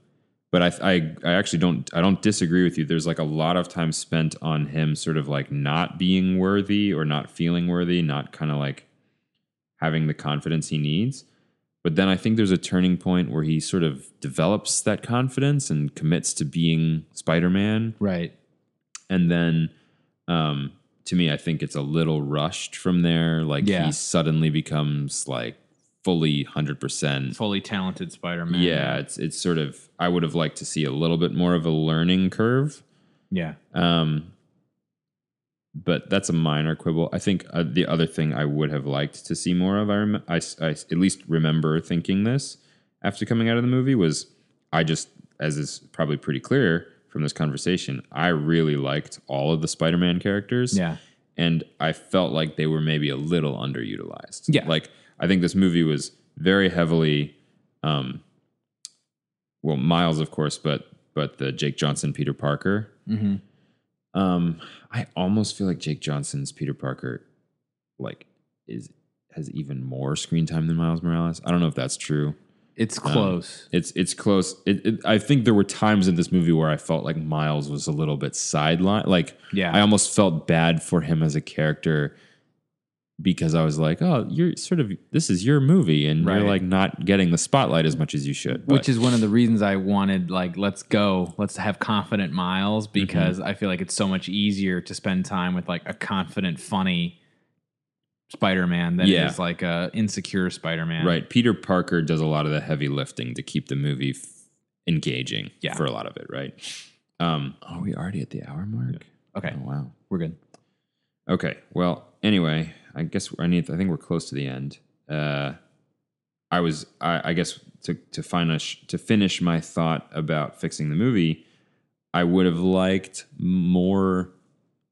but I, I I actually don't I don't disagree with you. There's like a lot of time spent on him sort of like not being worthy or not feeling worthy, not kind of like having the confidence he needs. But then I think there's a turning point where he sort of develops that confidence and commits to being Spider-Man right. and then um to me i think it's a little rushed from there like Yeah. he suddenly becomes like fully 100% Fully talented Spider-Man. yeah it's it's sort of i would have liked to see a little bit more of a learning curve Yeah. um but that's a minor quibble i think uh, the other thing i would have liked to see more of I, rem- I at least remember thinking this after coming out of the movie was i just as is probably pretty clear from this conversation i really liked all of the spider-man characters Yeah. and I felt like they were maybe a little underutilized. Yeah. like I think this movie was very heavily, um, well, Miles, of course, but but the Jake Johnson Peter Parker. Mm-hmm. Um, I almost feel like Jake Johnson's Peter Parker, like, is has even more screen time than Miles Morales. I don't know if that's true. It's Um, close. It's it's close. It, it, I think there were times in this movie where I felt like Miles was a little bit sidelined. Like Yeah. I almost felt bad for him as a character because I was like, oh, you're sort of this is your movie, and Right. you're like not getting the spotlight as much as you should. which is one of the reasons I wanted like let's go, let's have confident Miles Mm-hmm. because I feel like it's so much easier to spend time with like a confident, funny Spider-Man than Yeah. it is like a insecure Spider-Man. right. Peter Parker does a lot of the heavy lifting to keep the movie f- engaging. Yeah. for a lot of it, right? Um, are we already at the hour mark? Okay, Oh wow. we're good. Okay. Well, anyway, I guess I need. I think we're close to the end. Uh, I was. I, I guess to to finish to finish my thought about fixing the movie, I would have liked more,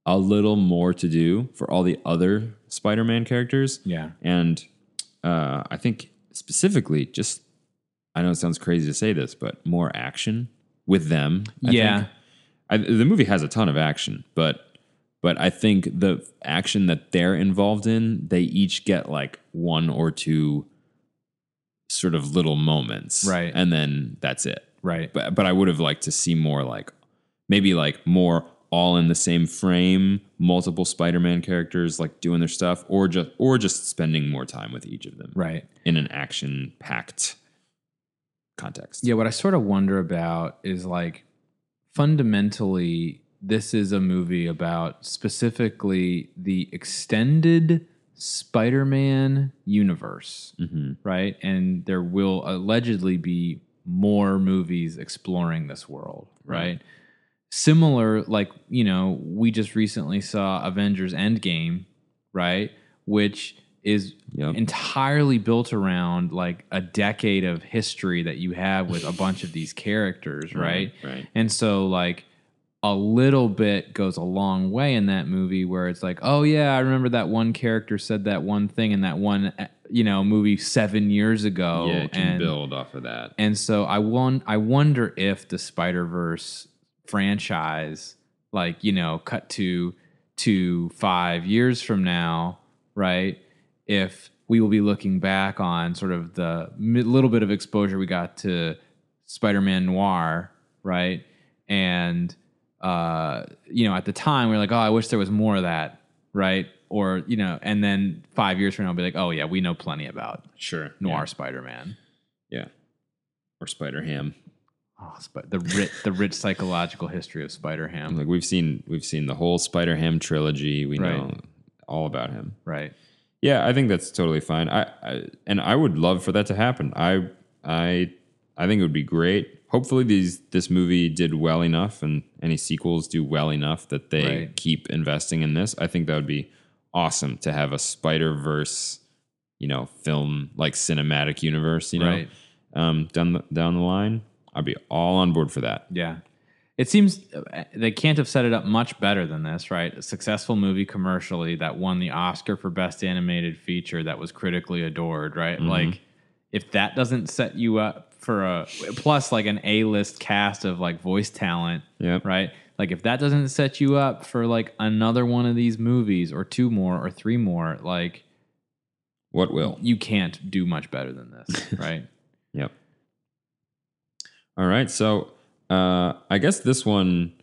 a little more to do for all the other Spider-Man characters, Yeah. and uh, I think specifically, just I know it sounds crazy to say this, but more action with them. I Yeah. I, the movie has a ton of action, but but I think the action that they're involved in, they each get like one or two sort of little moments, Right. And then that's it. Right. But but I would have liked to see more like maybe like more all in the same frame, multiple Spider-Man characters like doing their stuff, or just or just spending more time with each of them, Right. In an action-packed context. Yeah, what I sort of wonder about is like fundamentally, this is a movie about specifically the extended Spider Man universe, hmm right? And there will allegedly be more movies exploring this world, right? Similar, like, you know, we just recently saw Avengers Endgame, right? Which is Yep. entirely built around like a decade of history that you have with a bunch of these characters, right? Right. And so like a little bit goes a long way in that movie where it's like, oh yeah, I remember that one character said that one thing in that one uh, you know movie seven years ago. yeah, it can and, build off of that. and so I won I wonder if the Spider Verse franchise, like you know, cut to to five years from now, right? If we will be looking back on sort of the little bit of exposure we got to Spider Man Noir, right? And uh, you know, at the time we are like, oh, I wish there was more of that, right? Or you know, and then five years from now, we'll be like, oh yeah, we know plenty about Sure. Noir Spider Man. Yeah. Or Spider Ham. Oh, Sp- the rich, the rich psychological history of Spider Ham. Like we've seen we've seen the whole Spider Ham trilogy. We Right. know all about him. Right. Yeah, I think that's totally fine. I, I and I would love for that to happen. I I I think it would be great. Hopefully these this movie did well enough and any sequels do well enough that they Right. keep investing in this. I think that would be awesome to have a Spider-Verse, you know, film like cinematic universe, you know. Right. Um down the, down the line. I'd be all on board for that. Yeah. It seems uh, they can't have set it up much better than this, right? A successful movie commercially that won the Oscar for Best Animated Feature that was critically adored, right? Like, if that doesn't set you up for a plus like an A list cast of like voice talent, Yep. right? Like, if that doesn't set you up for like another one of these movies or two more or three more, like, What will? you can't do much better than this, right? Yep. All right. So uh, I guess this one,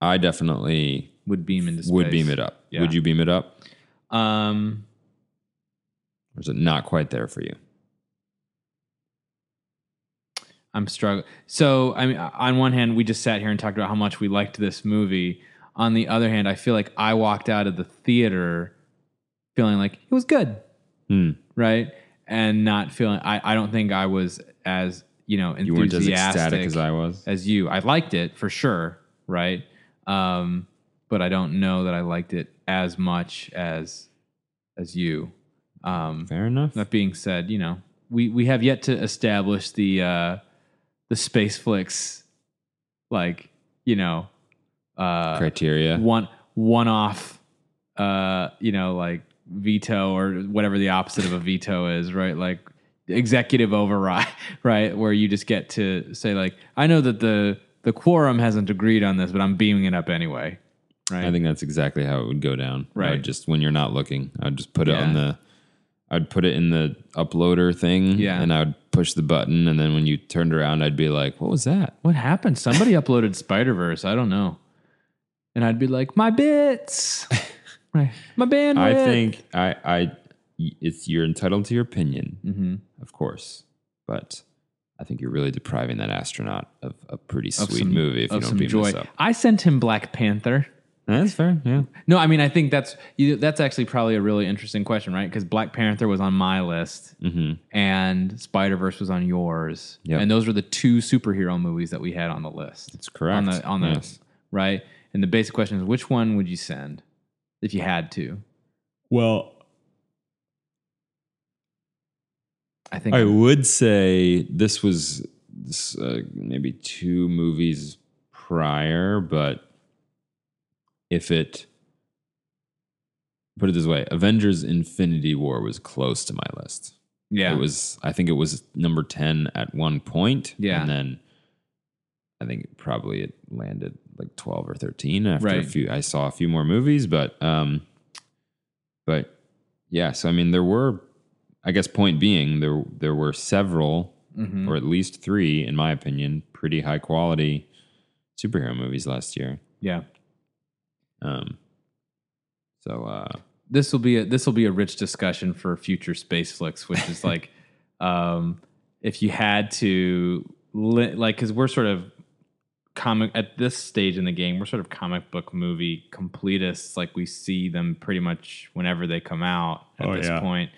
I definitely Would beam into space. would beam it up. Yeah. Would you beam it up? Um, Or is it not quite there for you? I'm struggling. So, I mean, on one hand, we just sat here and talked about how much we liked this movie. On the other hand, I feel like I walked out of the theater feeling like it was good, Hmm. right? And not feeling. I, I don't think I was as you know You weren't as enthusiastic ecstatic as I was. as you. I liked it for sure, right? Um, but I don't know that I liked it as much as as you. Um, Fair enough. that being said, you know, we we have yet to establish the uh the space flicks like, you know, uh Criteria. one one off uh, you know, like veto or whatever the opposite of a veto is, right? Like executive override, right? Where you just get to say like, I know that the the quorum hasn't agreed on this, but I'm beaming it up anyway. Right. I think that's exactly how it would go down. Right. just when you're not looking, I'd just put it on the. I'd put it in the uploader thing, Yeah. and I would push the button, and then when you turned around, I'd be like, "What was that?" What happened? Somebody uploaded Spider Verse. I don't know. And I'd be like, my bits, my, my bandwidth. I think I, I, it's you're entitled to your opinion, Mm-hmm. of course, but I think you're really depriving that astronaut of a pretty Of sweet some- movie if you don't some beam joy. this up. I sent him Black Panther. That's fair. Yeah. No, I mean I think that's you, that's actually probably a really interesting question, right? Because Black Panther was on my list, Mm-hmm. and Spider Verse was on yours, Yep. and those were the two superhero movies that we had on the list. That's correct. On the on the Yes. right, and the basic question is, which one would you send if you had to? Well, I think I would say this was this, uh, maybe two movies prior, but if it put it this way, Avengers: Infinity War was close to my list. yeah, It was. I think it was number ten at one point. Yeah. and then I think probably it landed like twelve or thirteen after a few. I saw a few more movies, but um, but yeah. So I mean, there were. I guess point being there there were several Mhm. or at least three, in my opinion, pretty high quality superhero movies last year. yeah. Um, so uh, this will be a this will be a rich discussion for future space flicks, which is like, um, if you had to li- like, because we're sort of comic at this stage in the game, we're sort of comic book movie completists. Like we see them pretty much whenever they come out at Oh, this yeah. point.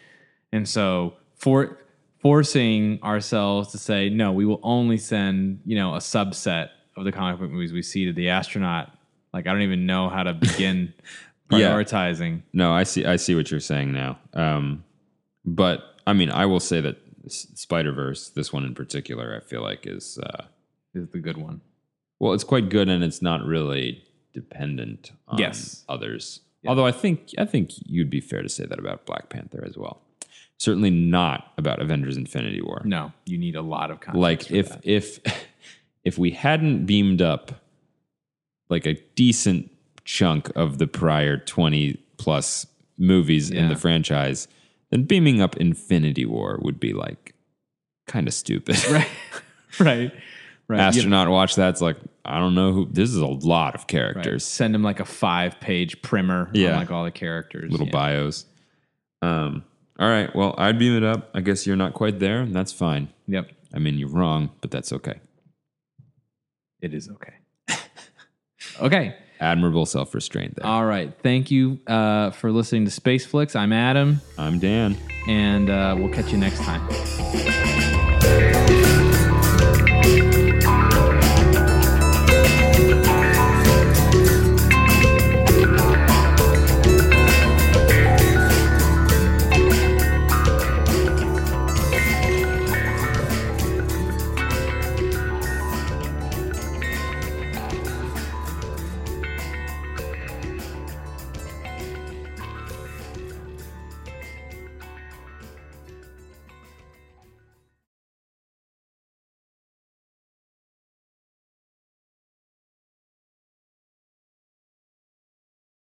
And so for forcing ourselves to say no, we will only send you know a subset of the comic book movies we see to the astronaut. Like I don't even know how to begin Yeah. prioritizing. No, I see. I see what you're saying now. Um, but I mean, I will say that Spider Verse, this one in particular, I feel like is uh, Is the good one. well, it's quite good, and it's not really dependent on Yes. others. Although I think I think you'd be fair to say that about Black Panther as well. Certainly not about Avengers: Infinity War. No, you need a lot of context. like if that. if if we hadn't beamed up like a decent chunk of the prior 20 plus movies in the franchise then beaming up infinity war would be like kind of stupid right, right, right. Astronaut watch that's like i don't know who this is a lot of right. characters Send them like a five-page primer Yeah. on like all the characters. little yeah. bios um all right well i'd beam it up i guess you're not quite there and that's fine Yep, i mean you're wrong but that's okay it is okay. okay. admirable self-restraint there All right. Thank you uh, for listening to Space Flicks. I'm Adam, i'm dan and uh, we'll catch you next time.